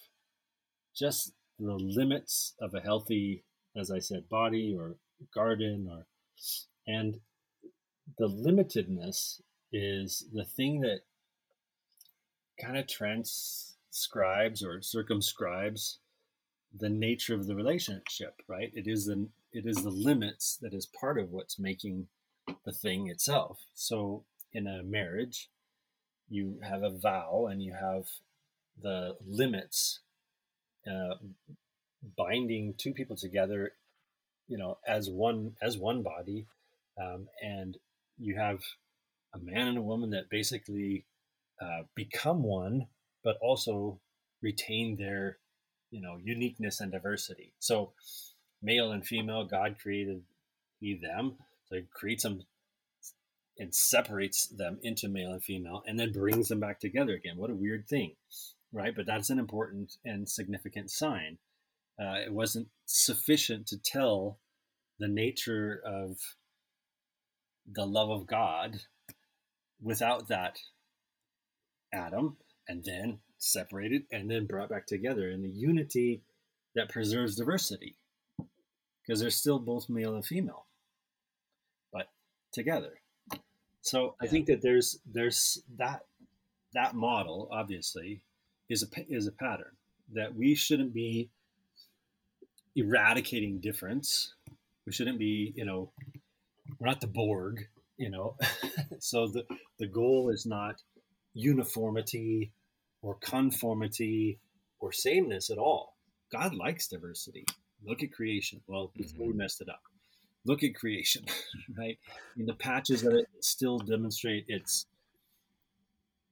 just the limits of a healthy, as I said, body or garden, or and the limitedness is the thing that kind of transcribes or circumscribes the nature of the relationship right? It is the it is the limits that is part of what's making the thing itself. So in a marriage you have a vow and you have the limits uh, binding two people together you know as one as one body um, and you have a man and a woman that basically uh, become one, but also retain their, you know, uniqueness and diversity. So, male and female, God created he them, so He creates them and separates them into male and female, and then brings them back together again. What a weird thing, right? But that's an important and significant sign. Uh, it wasn't sufficient to tell the nature of the love of God without that Adam and then separated and then brought back together in the unity that preserves diversity. Because they're still both male and female but together. So i think that there's there's that that model obviously is a is a pattern that we shouldn't be eradicating difference. We shouldn't be you know we're not the borg you know. So the the goal is not uniformity or conformity or sameness at all. God likes diversity. Look at creation. Well, before we mm-hmm. messed it up, look at creation, right? In the patches that it still demonstrate its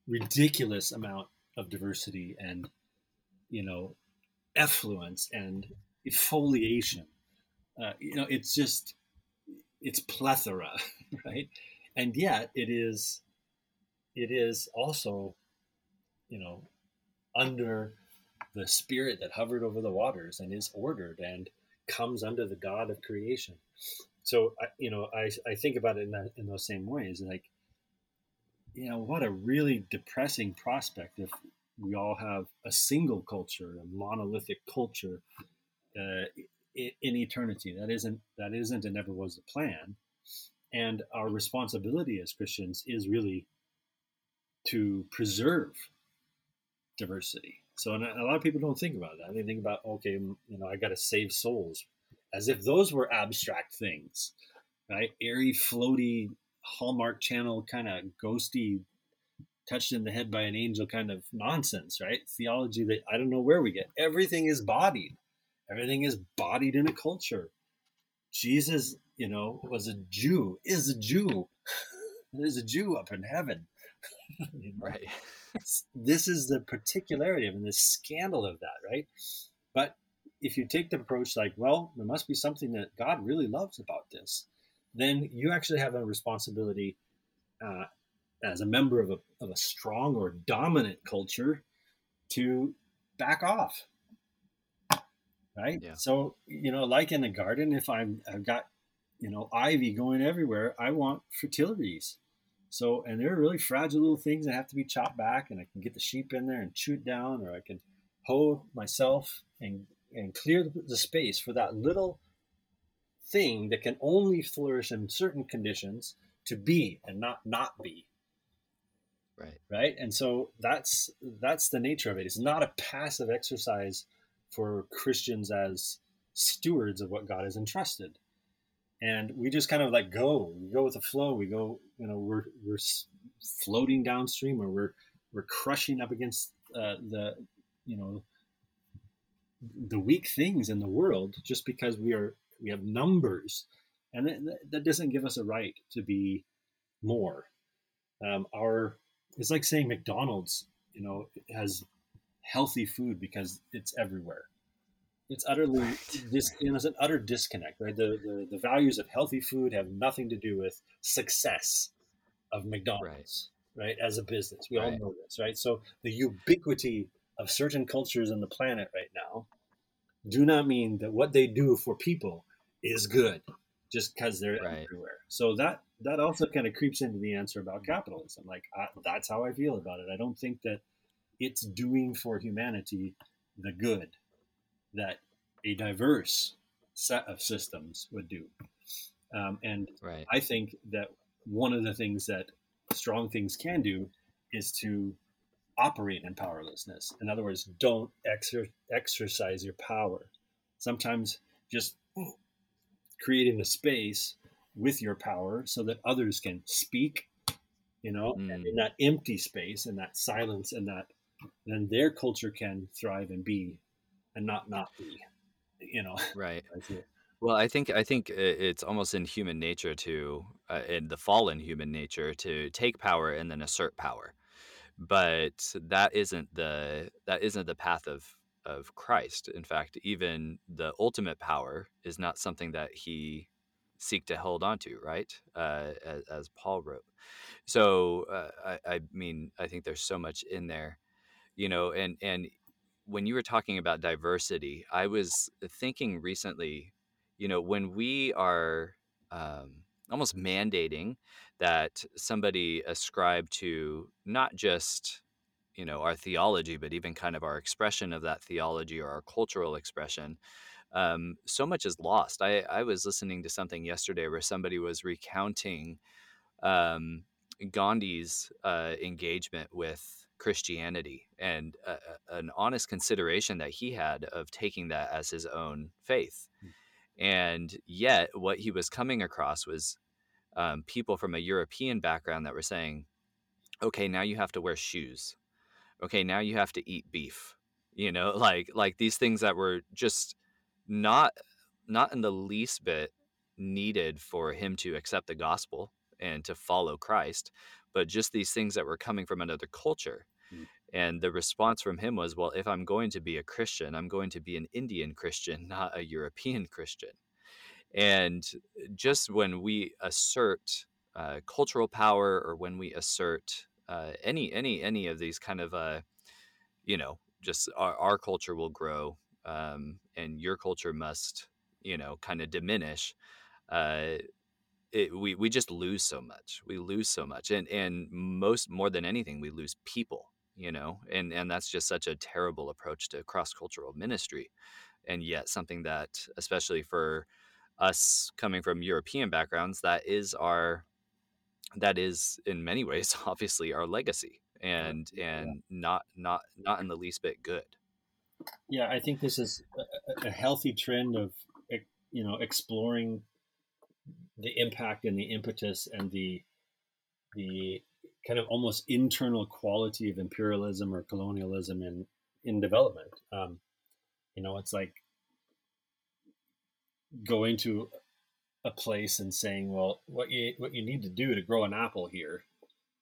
ridiculous amount of diversity and, you know, effluence and foliation. Uh, you know, it's just, it's plethora, right? And yet it is it is also, you know, under the spirit that hovered over the waters and is ordered and comes under the God of creation. So, you know, I, I think about it in that, in those same ways. Like, you know, what a really depressing prospect if we all have a single culture, a monolithic culture uh, in, in eternity. That isn't that isn't and never was the plan. And our responsibility as Christians is really to preserve diversity. So, and a lot of people don't think about that. They think about, okay, you know, I got to save souls, as if those were abstract things, right? Airy, floaty, Hallmark Channel kind of ghosty, touched in the head by an angel kind of nonsense, right? Theology that I don't know where we get. Everything is bodied. Everything is bodied in a culture. Jesus, you know, was a Jew, is a Jew. There's a Jew up in heaven right. This is the particularity of and the scandal of that, right? But if you take the approach like, well, there must be something that God really loves about this, then you actually have a responsibility uh, as a member of a, of a strong or dominant culture to back off. Right. Yeah. So, you know, like in the garden, if I'm, I've got, you know, ivy going everywhere, I want fertilities. So, and they're really fragile little things that have to be chopped back, and I can get the sheep in there and chew it down, or I can hoe myself and and clear the space for that little thing that can only flourish in certain conditions to be and not not be. Right. Right. And so that's that's the nature of it. It's not a passive exercise for Christians as stewards of what God has entrusted. And we just kind of like go, we go with the flow. We go, you know, we're we're floating downstream, or we're we're crushing up against uh, the, you know, the weak things in the world just because we are we have numbers, and that, that doesn't give us a right to be more. Um, our it's like saying McDonald's, you know, has healthy food because it's everywhere. It's utterly this you know, an utter disconnect, right? The, the the values of healthy food have nothing to do with success of McDonald's, right? right as a business, we right. all know this, right? So the ubiquity of certain cultures on the planet right now do not mean that what they do for people is good just because they're everywhere. So that that also kind of creeps into the answer about capitalism. Like I, that's how I feel about it. I don't think that it's doing for humanity the good that a diverse set of systems would do. Um, and right. I think that one of the things that strong things can do is to operate in powerlessness. In other words, don't exer- exercise your power. Sometimes just creating a space with your power so that others can speak, you know, mm. and in that empty space and that silence and that, then their culture can thrive and be and not not be, you know. Right. Well, I think I think it's almost in human nature to, uh, in the fallen human nature, to take power and then assert power but that isn't the that isn't the path of of Christ. In fact, even the ultimate power is not something that he seek to hold on to, right? Uh, as, as, Paul wrote. So uh, I, I mean, I think there's so much in there, you know, and and when you were talking about diversity, I was thinking recently, you know, when we are um, almost mandating that somebody ascribe to not just you know our theology but even kind of our expression of that theology or our cultural expression um, so much is lost. I, I was listening to something yesterday where somebody was recounting um, gandhi's uh, engagement with christianity and uh, an honest consideration that he had of taking that as his own faith mm. and yet what he was coming across was um, people from a European background that were saying, okay, now you have to wear shoes. Okay, now you have to eat beef. You know, like like these things that were just not not in the least bit needed for him to accept the gospel and to follow Christ, but just these things that were coming from another culture. And the response from him was, well, if I'm going to be a Christian, I'm going to be an Indian Christian, not a European Christian. And just when we assert uh, cultural power or when we assert uh, any any any of these kind of uh, you know just our, our culture will grow um, and your culture must you know kind of diminish uh, it, we we just lose so much we lose so much and and most more than anything we lose people you know and and that's just such a terrible approach to cross cultural ministry and yet something that especially for us coming from European backgrounds, that is our that is in many ways obviously our legacy and and not not not in the least bit good. Yeah, I think this is a, a healthy trend of you know exploring the impact and the impetus and the the kind of almost internal quality of imperialism or colonialism in in development. Um, you know, it's like going to a place and saying, well, what you what you need to do to grow an apple here,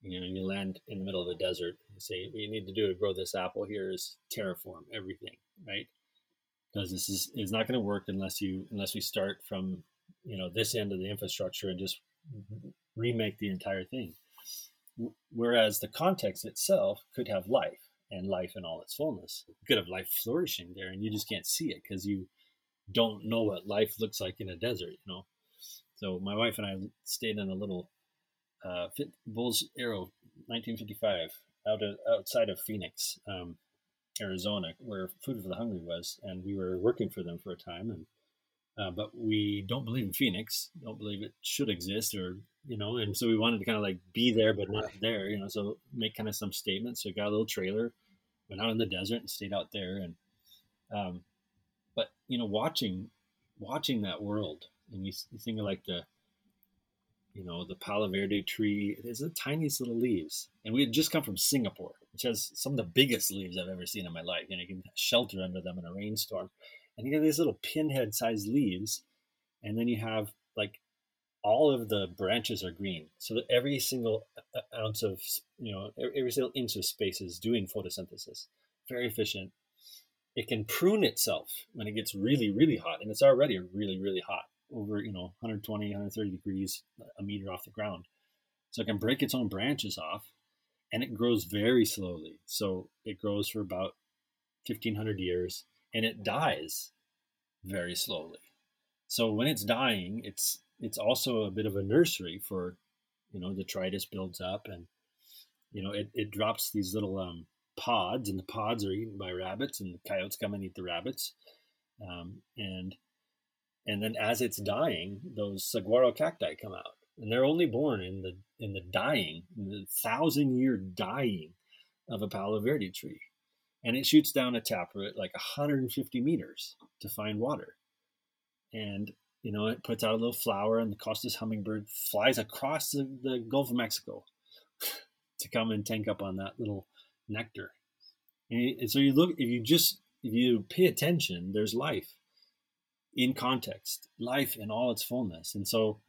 you know, you land in the middle of the desert. You say what you need to do to grow this apple here is terraform everything, right? Because this is is not going to work unless you unless we start from you know this end of the infrastructure and just remake the entire thing. Whereas the context itself could have life and life in all its fullness. You could have life flourishing there, and you just can't see it because you don't know what life looks like in a desert, you know. So my wife and I stayed in a little uh, Boles Aero 1955 out of, outside of Phoenix, um, Arizona, where Food for the Hungry was, and we were working for them for a time. And uh, but we don't believe in Phoenix, don't believe it should exist or you know, and so we wanted to kind of like be there but not there, you know, so make kind of some statements. So we got a little trailer, went out in the desert and stayed out there, and um, but you know, watching watching that world, and you, you think of like the you know, the Palo Verde tree. Is the tiniest little leaves. And we had just come from Singapore, which has some of the biggest leaves I've ever seen in my life. And you can shelter under them in a rainstorm. And you get these little pinhead sized leaves. And then you have like all of the branches are green. So that every single uh, uh, ounce of, you know, every single inch of space is doing photosynthesis. Very efficient. It can prune itself when it gets really, really hot. And it's already really, really hot over you know 120 130 degrees uh, a meter off the ground so it can break its own branches off and it grows very slowly so it grows for about 1500 years and it dies very slowly so when it's dying it's it's also a bit of a nursery for you know detritus builds up and you know it, it drops these little um, pods and the pods are eaten by rabbits and the coyotes come and eat the rabbits. Um, and and then as it's dying, those saguaro cacti come out, and they're only born in the in the dying, in the thousand year dying of a Palo Verde tree, and it shoots down a taproot like 150 meters to find water, and you know it puts out a little flower, and the Costa's hummingbird flies across the, the Gulf of Mexico to come and tank up on that little nectar. And so you look if you just if you pay attention, there's life in context, life in all its fullness. And so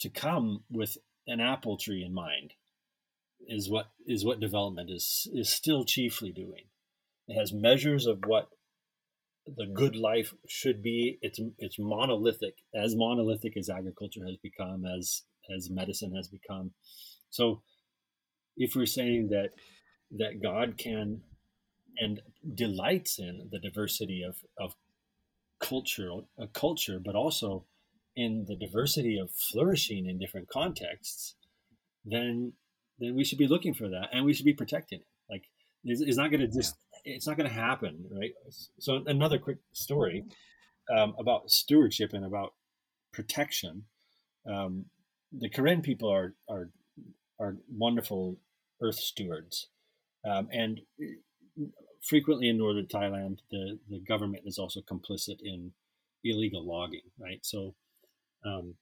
to come with an apple tree in mind is what is what development is is still chiefly doing. It has measures of what the good life should be. It's it's monolithic, as monolithic as agriculture has become, as as medicine has become. So if we're saying that that God can and delights in the diversity of, of culture, a uh, culture, but also in the diversity of flourishing in different contexts, then then we should be looking for that and we should be protecting it. Like it's, it's not going to just. It's not going to happen, right? So another quick story um, about stewardship and about protection. Um, the Karen people are are are wonderful earth stewards, um, and frequently in northern Thailand, the, the government is also complicit in illegal logging, right? So, um,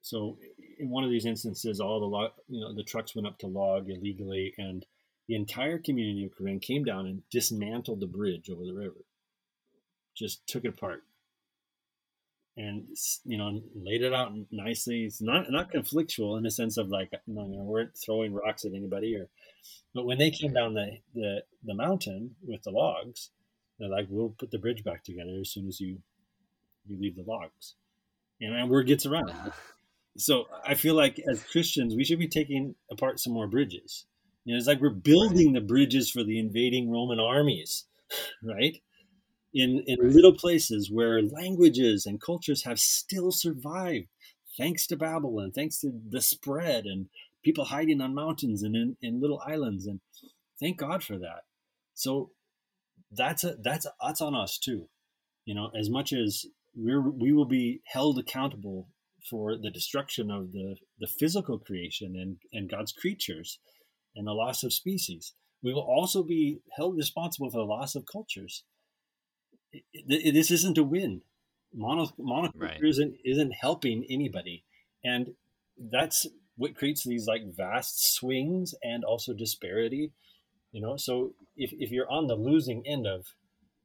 so in one of these instances, all the log, you know, the trucks went up to log illegally, and the entire community of Karen came down and dismantled the bridge over the river, just took it apart, and you know, laid it out nicely. It's not not conflictual in the sense of like, you know, we weren't throwing rocks at anybody or but when they came down the, the, the mountain with the logs, they're like, we'll put the bridge back together as soon as you you leave the logs. And word gets around. So I feel like as Christians, we should be taking apart some more bridges. You know, it's like we're building the bridges for the invading Roman armies, right? In in little places where languages and cultures have still survived, thanks to Babylon, thanks to the spread and people hiding on mountains and in, in little islands and thank god for that. So that's a that's that's on us too. You know as much as we're we will be held accountable for the destruction of the the physical creation and and god's creatures and the loss of species. We will also be held responsible for the loss of cultures. It, it, this isn't a win. Mono monoculture right. isn't isn't helping anybody. And that's what creates these like vast swings and also disparity you know? So if, if you're on the losing end of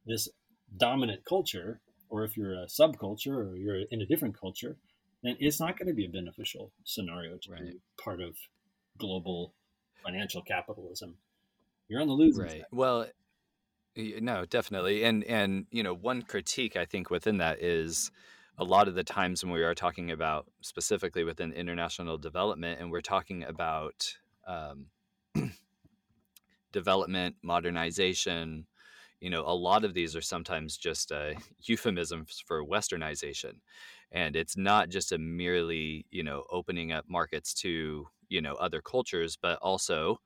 this dominant culture or if you're a subculture or you're in a different culture then it's not going to be a beneficial scenario to right. be part of global financial capitalism. You're on the losing right. side. well no definitely. And and you know one critique i think within that is a lot of the times when we are talking about specifically within international development and we're talking about um, development modernization you know a lot of these are sometimes just uh, euphemisms for westernization. And it's not just a merely you know opening up markets to you know other cultures but also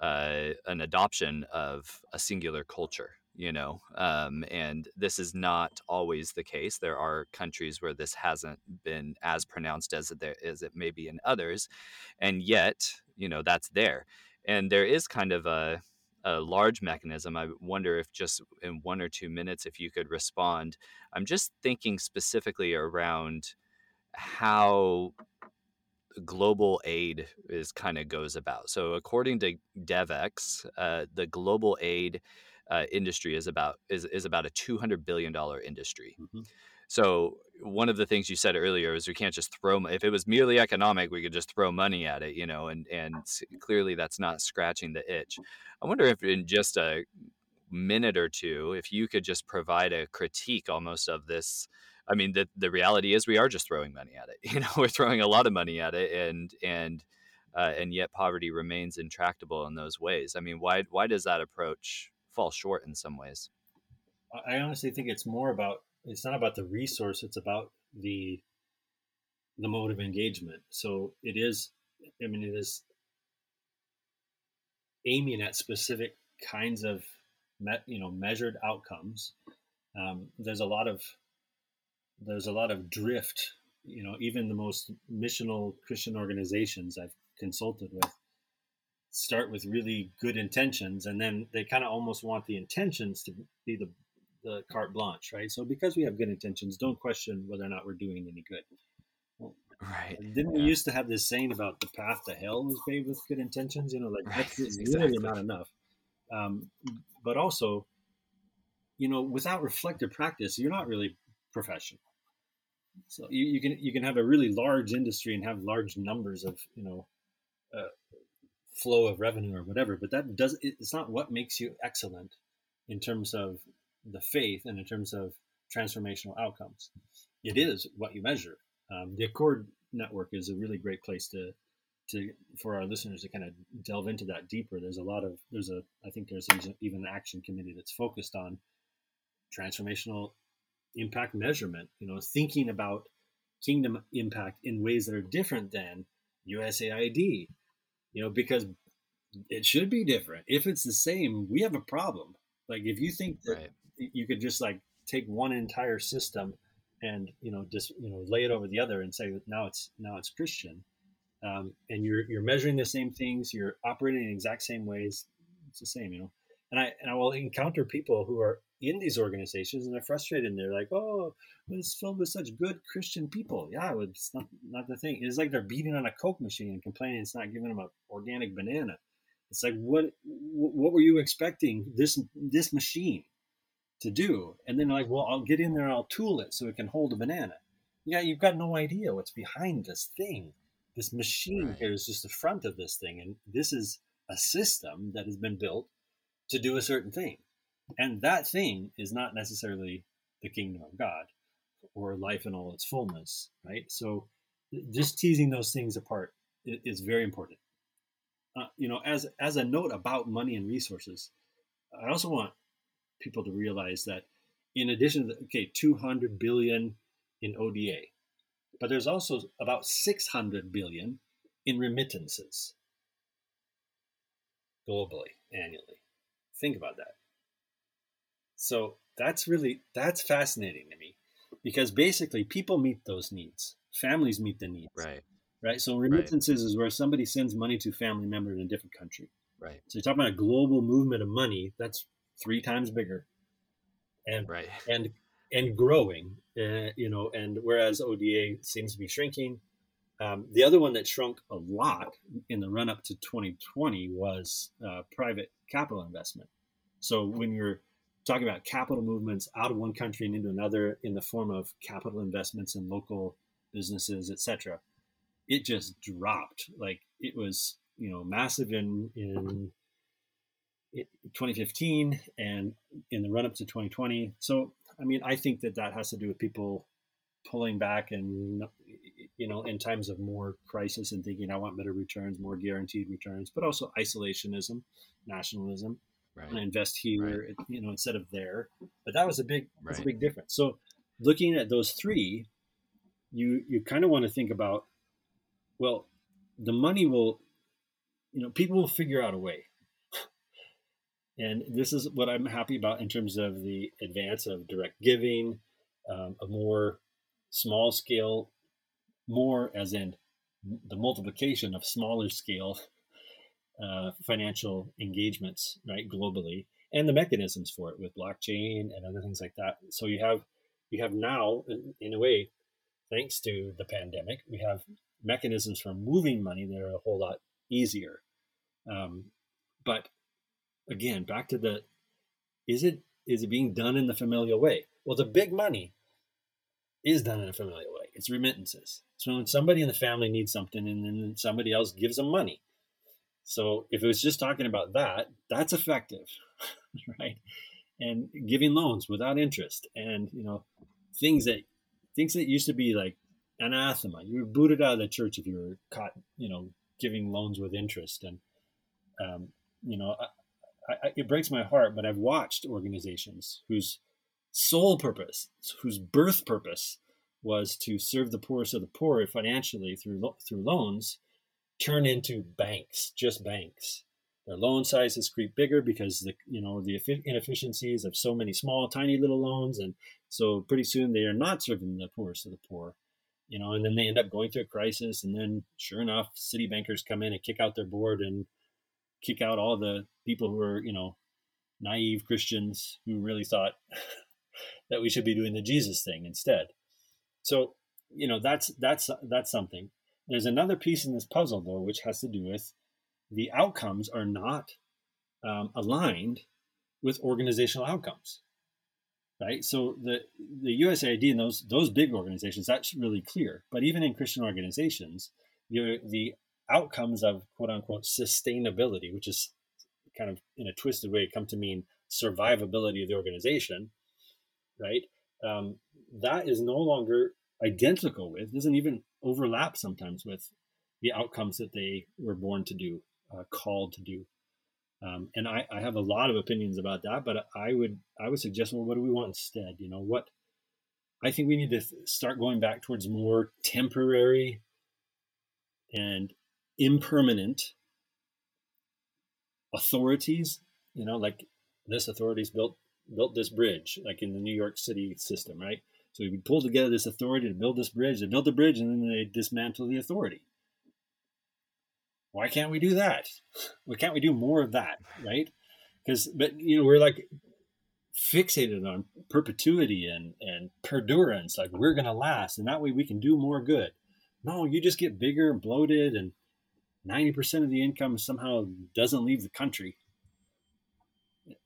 uh, an adoption of a singular culture you know um, and this is not always the case there are countries where this hasn't been as pronounced as it, as it may be in others and yet you know that's there and there is kind of a a large mechanism. I wonder if just in one or two minutes, if you could respond. I'm just thinking specifically around how global aid is kind of goes about. So according to DevEx, uh, the global aid uh, industry is about is, is about a 200 billion dollar industry. Mm-hmm. So one of the things you said earlier is we can't just throw. If it was merely economic, we could just throw money at it, you know, and and clearly that's not scratching the itch. I wonder if in just a minute or two, if you could just provide a critique almost of this. I mean, the the reality is we are just throwing money at it. You know, we're throwing a lot of money at it, and and uh, and yet poverty remains intractable in those ways. I mean, why why does that approach fall short in some ways? I honestly think it's more about it's not about the resource it's about the the mode of engagement so it is i mean it is aiming at specific kinds of you know measured outcomes um, there's a lot of there's a lot of drift you know even the most missional christian organizations i've consulted with start with really good intentions and then they kind of almost want the intentions to be the the carte blanche, right? So because we have good intentions, don't question whether or not we're doing any good. Well, right. Didn't yeah. we used to have this saying about the path to hell was paved with good intentions? You know, like right. that's exactly. not enough. Um, but also, you know, without reflective practice, you're not really professional. So you, you can you can have a really large industry and have large numbers of you know uh, flow of revenue or whatever, but that does it's not what makes you excellent in terms of the faith and in terms of transformational outcomes. It is what you measure. Um, the Accord network is a really great place to to for our listeners to kind of delve into that deeper. There's a lot of there's a I think there's even an action committee that's focused on transformational impact measurement. You know, thinking about kingdom impact in ways that are different than USAID. You know, because it should be different. If it's the same, we have a problem. Like if you think that right you could just like take one entire system and you know just you know lay it over the other and say now it's now it's Christian, um, and you're you're measuring the same things, you're operating in exact same ways. It's the same, you know. And I and I will encounter people who are in these organizations and they're frustrated and they're like, oh, it's filled with such good Christian people. Yeah, it's not not the thing. It's like they're beating on a Coke machine and complaining it's not giving them an organic banana. It's like what what were you expecting this this machine to do. And then like, well, I'll get in there and I'll tool it so it can hold a banana. Yeah, you've got no idea what's behind this thing. This machine right. here is just the front of this thing. And this is a system that has been built to do a certain thing. And that thing is not necessarily the kingdom of God or life in all its fullness, right? So just teasing those things apart is very important. Uh, you know, as as a note about money and resources, I also want people to realize that in addition to okay 200 billion in oda but there's also about 600 billion in remittances globally annually think about that so that's really that's fascinating to me because basically people meet those needs families meet the needs right right so remittances right. is where somebody sends money to a family member in a different country right so you're talking about a global movement of money that's three times bigger, and right. and and growing. Uh, you know, and whereas ODA seems to be shrinking, um, the other one that shrunk a lot in the run up to 2020 was uh, private capital investment. So when you're talking about capital movements out of one country and into another in the form of capital investments in local businesses, etc., it just dropped. Like it was, you know, massive in in 2015 and in the run up to 2020. So, I mean, I think that that has to do with people pulling back and, you know, in times of more crisis and thinking, I want better returns, more guaranteed returns, but also isolationism, nationalism. Right. And invest here, right. you know, instead of there. But that was a big, right. that's a big difference. So, looking at those three, you you kind of want to think about, well, the money will, you know, people will figure out a way And this is what I'm happy about in terms of the advance of direct giving, um, a more small scale, more as in the multiplication of smaller scale uh, financial engagements, right, globally, and the mechanisms for it with blockchain and other things like that. So you have you have now, in a way, thanks to the pandemic, we have mechanisms for moving money that are a whole lot easier. Um, but again, back to the is it is it being done in the familiar way? Well, the big money is done in a familiar way. It's remittances. So when somebody in the family needs something and then somebody else gives them money. So if it was just talking about that, that's effective, right? And giving loans without interest and you know things that things that used to be like anathema. You were booted out of the church if you were caught, you know, giving loans with interest. And um, you know, I, I, it breaks my heart, but I've watched organizations whose sole purpose, whose birth purpose, was to serve the poorest of the poor financially through through loans, turn into banks, just banks. Their loan sizes creep bigger because the you know the inefficiencies of so many small, tiny little loans, and so pretty soon they are not serving the poorest of the poor, you know. And then they end up going through a crisis, and then sure enough, city bankers come in and kick out their board and kick out all the people who are you know naive Christians who really thought that we should be doing the Jesus thing instead. So, you know, that's that's that's something. There's another piece in this puzzle though, which has to do with the outcomes are not um, aligned with organizational outcomes, right? So the the USAID and those those big organizations that's really clear. But even in Christian organizations, the the outcomes of quote unquote sustainability, which is kind of in a twisted way come to mean survivability of the organization, right? Um, that is no longer identical with, doesn't even overlap sometimes with the outcomes that they were born to do, uh, called to do. Um, and I, I have a lot of opinions about that, but I would I would suggest, well, what do we want instead? You know, what I think we need to start going back towards more temporary and impermanent authorities. You know, like this authority's built built this bridge, like in the New York City system, right? So we pulled together this authority to build this bridge. They built the bridge and then they dismantle the authority. Why can't we do that? Why can't we do more of that, right? Because, but you know, we're like fixated on perpetuity and and perdurance. Like we're gonna last, and that way we can do more good. No, you just get bigger and bloated, and ninety percent of the income somehow doesn't leave the country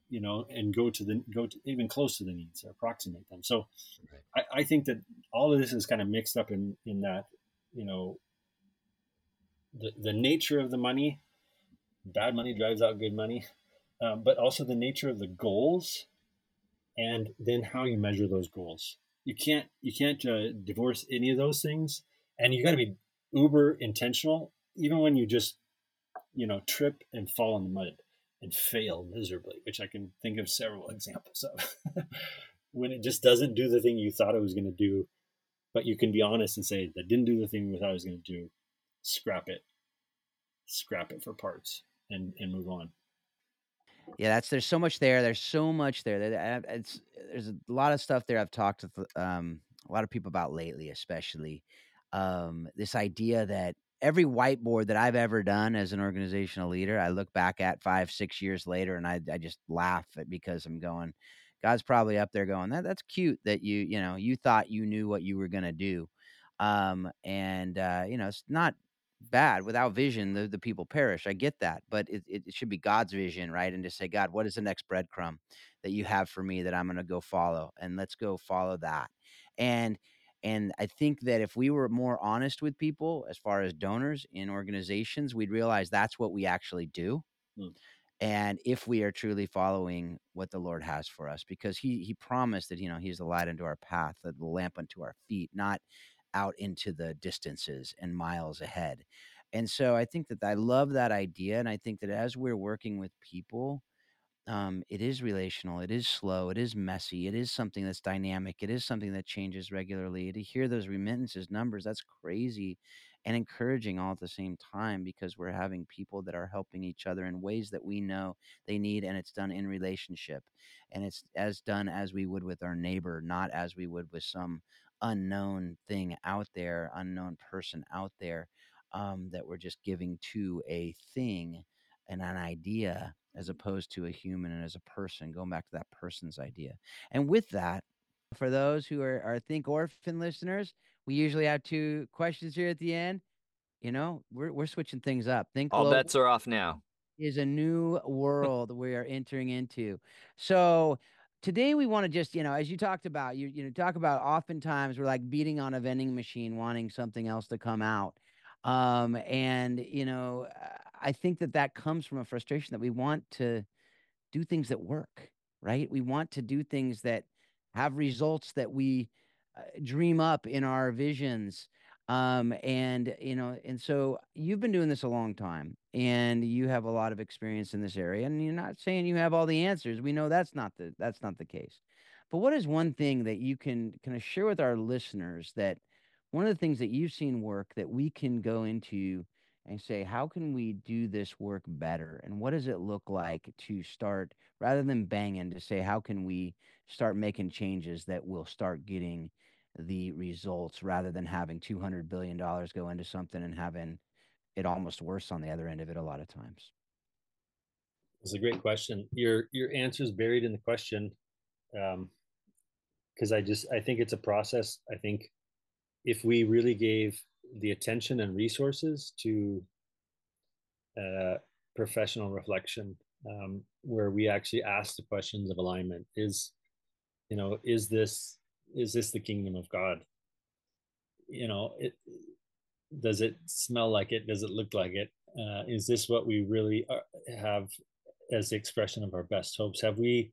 you know, and go to the go to even close to the needs or approximate them. So right. I, I think that all of this is kind of mixed up in in that, you know, the the nature of the money, bad money drives out good money, um, but also the nature of the goals, and then how you measure those goals. You can't you can't uh, divorce any of those things, and you got to be uber intentional, even when you just you know trip and fall in the mud and fail miserably, which I can think of several examples of. when it just doesn't do the thing you thought it was going to do, but you can be honest and say that didn't do the thing we thought it was going to do, scrap it, scrap it for parts, and and move on. Yeah, that's there's so much there. There's so much there. It's there's a lot of stuff there. I've talked to um, a lot of people about lately, especially um, this idea that every whiteboard that I've ever done as an organizational leader, I look back at five, six years later, and I I just laugh at because I'm going, God's probably up there going, that that's cute that you you know you thought you knew what you were gonna do, um, and uh, you know it's not bad without vision the, the people perish i get that but it, it should be god's vision right? And to say god what is the next breadcrumb that you have for me that i'm going to go follow? And let's go follow that. And and I think that if we were more honest with people as far as donors in organizations, we'd realize that's what we actually do. Mm. And if we are truly following what the Lord has for us, because He He promised that you know He's the light unto our path, the lamp unto our feet, not out into the distances and miles ahead. And so I think that I love that idea, and I think that as we're working with people, um, it is relational. It is slow. It is messy. It is something that's dynamic. It is something that changes regularly. To hear those remittances numbers, that's crazy. and encouraging all at the same time because we're having people that are helping each other in ways that we know they need and it's done in relationship and it's as done as we would with our neighbor not as we would with some unknown thing out there unknown person out there um, that we're just giving to a thing and an idea as opposed to a human and as a person going back to that person's idea and with that for those who are, are think orphan listeners we usually have two questions here at the end. You know, we're we're switching things up. Think all bets are off now. Is a new world we are entering into. So today we want to just, you know, as you talked about, you you know, talk about oftentimes we're like beating on a vending machine, wanting something else to come out. Um, and you know, I think that that comes from a frustration that we want to do things that work, right? We want to do things that have results that we uh, dream up in our visions um and you know and so you've been doing this a long time and you have a lot of experience in this area and you're not saying you have all the answers we know that's not the that's not the case but what is one thing that you can kind of share with our listeners that one of the things that you've seen work that we can go into and say how can we do this work better and what does it look like to start rather than banging to say how can we start making changes that will start getting the results rather than having $200 billion go into something and having it almost worse on the other end of it a lot of times? It's a great question. Your your answer is buried in the question, because um, I just I think it's a process. I think if we really gave the attention and resources to uh, professional reflection, um, where we actually ask the questions of alignment, is you know is this is this the kingdom of God? You know, it does it smell like it? Does it look like it? Uh, is this what we really are, have as the expression of our best hopes? Have we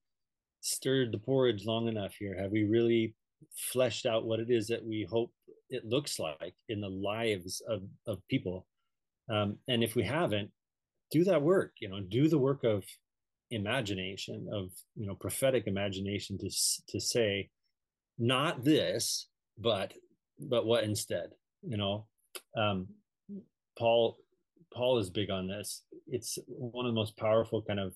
stirred the porridge long enough here? Have we really fleshed out what it is that we hope it looks like in the lives of, of people? Um, and if we haven't, do that work, you know, do the work of imagination, of, you know, prophetic imagination to, to say, not this, but but what instead? You know, um, Paul Paul is big on this. It's one of the most powerful kind of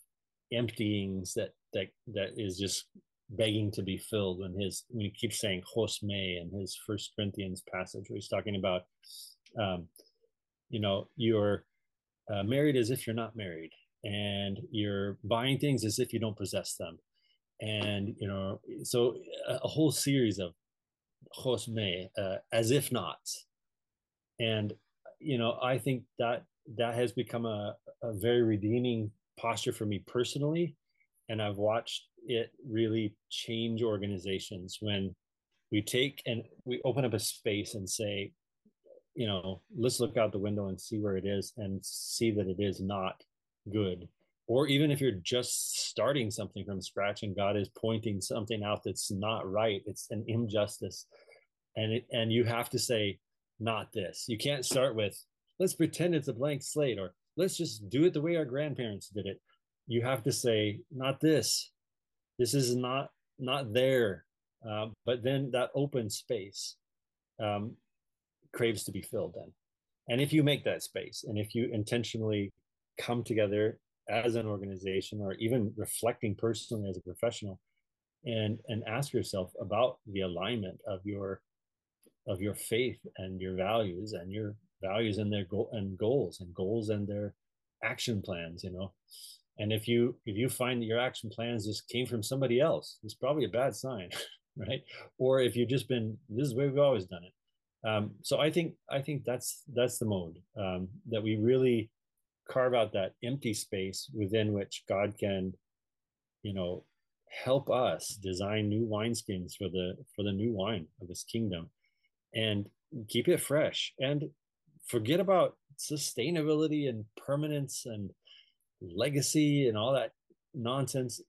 emptyings that that that is just begging to be filled when his when he keeps saying hos me in his first corinthians passage where he's talking about um, you know you're uh, married as if you're not married and you're buying things as if you don't possess them. And you know so a, whole series of hosme uh, as if not. And you know i think that that has become a, a very redeeming posture for me personally. And i've watched it really change organizations when we take and we open up a space and say you know let's look out the window and see where it is and see that it is not good. Or even if you're just starting something from scratch and god is pointing something out that's not right it's an injustice. And it, and you have to say not this. You can't start with let's pretend it's a blank slate or let's just do it the way our grandparents did it. You have to say not this this is not not there uh, but then that open space um, craves to be filled then. And if you make that space and if you intentionally come together as an organization or even reflecting personally as a professional and and ask yourself about the alignment of your of your faith and your values and your values and their goal and goals and goals and their action plans you know and if you if you find that your action plans just came from somebody else it's probably a bad sign right? Or if you've just been this is the way we've always done it. Um, so i think i think that's that's the mode um, that we really carve out that empty space within which God can, you know, help us design new wineskins for the for the new wine of his kingdom and keep it fresh and forget about sustainability and permanence and legacy and all that nonsense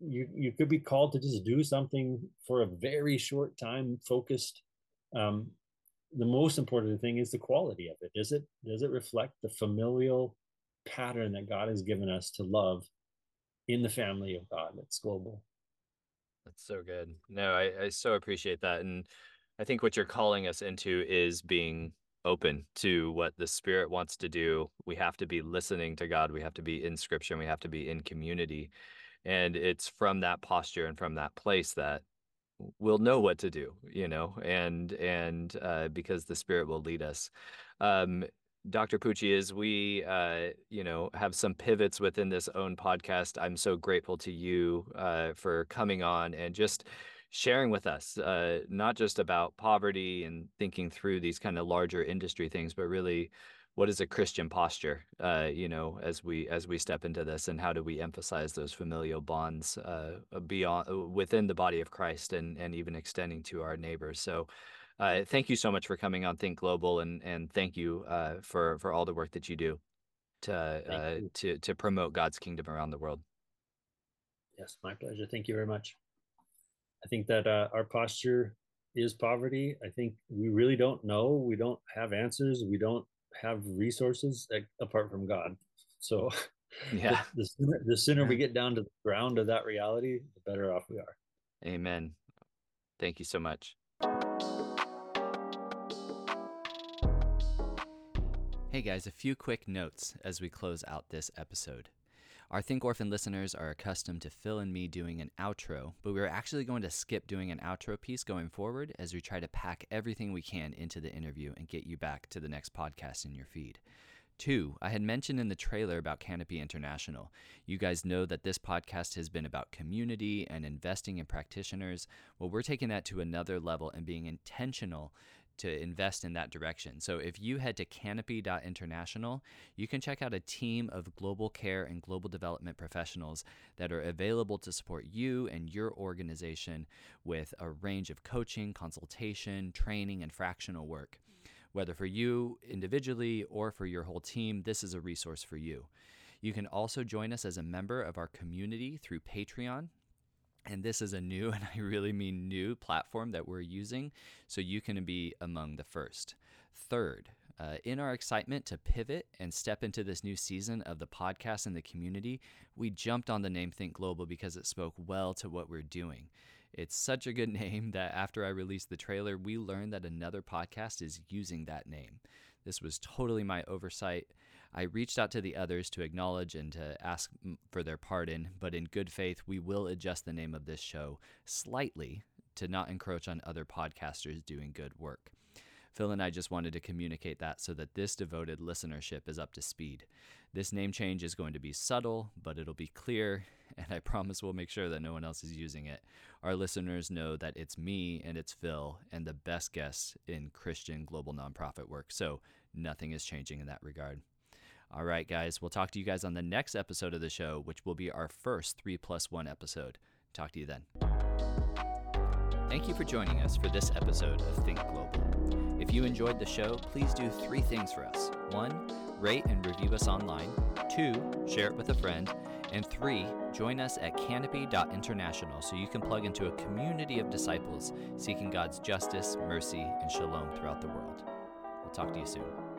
you you could be called to just do something for a very short time focused um, the most important thing is the quality of it does it does it reflect the familial pattern that God has given us to love in the family of God that's global. That's so good. No, I, I so appreciate that. And I think what you're calling us into is being open to what the Spirit wants to do. We have to be listening to God. We have to be in Scripture. We have to be in community. And it's from that posture and from that place that we'll know what to do, you know, and and uh, because the Spirit will lead us. Um, Dr. Pucci, as we, uh, you know, have some pivots within this own podcast, I'm so grateful to you uh, for coming on and just sharing with us, uh, not just about poverty and thinking through these kind of larger industry things, but really what is a Christian posture, uh, you know, as we as we step into this, and how do we emphasize those familial bonds uh, beyond uh, within the body of Christ, and and even extending to our neighbors. So, uh, thank you so much for coming on Think Global, and and thank you uh, for for all the work that you do to uh, to to promote God's kingdom around the world. Yes, my pleasure. Thank you very much. I think that uh, our posture is poverty. I think we really don't know. We don't have answers. We don't have resources apart from God. So, yeah, the, the sooner, the sooner we get down to the ground of that reality, the better off we are. Amen. Thank you so much. Hey guys, a few quick notes as we close out this episode. Our Think Orphan listeners are accustomed to Phil and me doing an outro, but we're actually going to skip doing an outro piece going forward as we try to pack everything we can into the interview and get you back to the next podcast in your feed. Two, I had mentioned in the trailer about Canopy International. You guys know that this podcast has been about community and investing in practitioners. Well, we're taking that to another level and being intentional to invest in that direction. So if you head to canopy.international, you can check out a team of global care and global development professionals that are available to support you and your organization with a range of coaching, consultation, training, and fractional work. Whether for you individually or for your whole team, this is a resource for you. You can also join us as a member of our community through Patreon. And this is a new, and I really mean new, platform that we're using, so you can be among the first. Third, uh, in our excitement to pivot and step into this new season of the podcast and the community, we jumped on the name Think Global because it spoke well to what we're doing. It's such a good name that after I released the trailer, we learned that another podcast is using that name. This was totally my oversight. I reached out to the others to acknowledge and to ask for their pardon, but in good faith, we will adjust the name of this show slightly to not encroach on other podcasters doing good work. Phil and I just wanted to communicate that so that this devoted listenership is up to speed. This name change is going to be subtle, but it'll be clear, and I promise we'll make sure that no one else is using it. Our listeners know that it's me and it's Phil and the best guests in Christian global nonprofit work, so nothing is changing in that regard. All right, guys, we'll talk to you guys on the next episode of the show, which will be our first 3 plus 1 episode. Talk to you then. Thank you for joining us for this episode of Think Global. If you enjoyed the show, please do three things for us. One, rate and review us online. Two, share it with a friend. And three, join us at canopy.international so you can plug into a community of disciples seeking God's justice, mercy, and shalom throughout the world. We'll talk to you soon.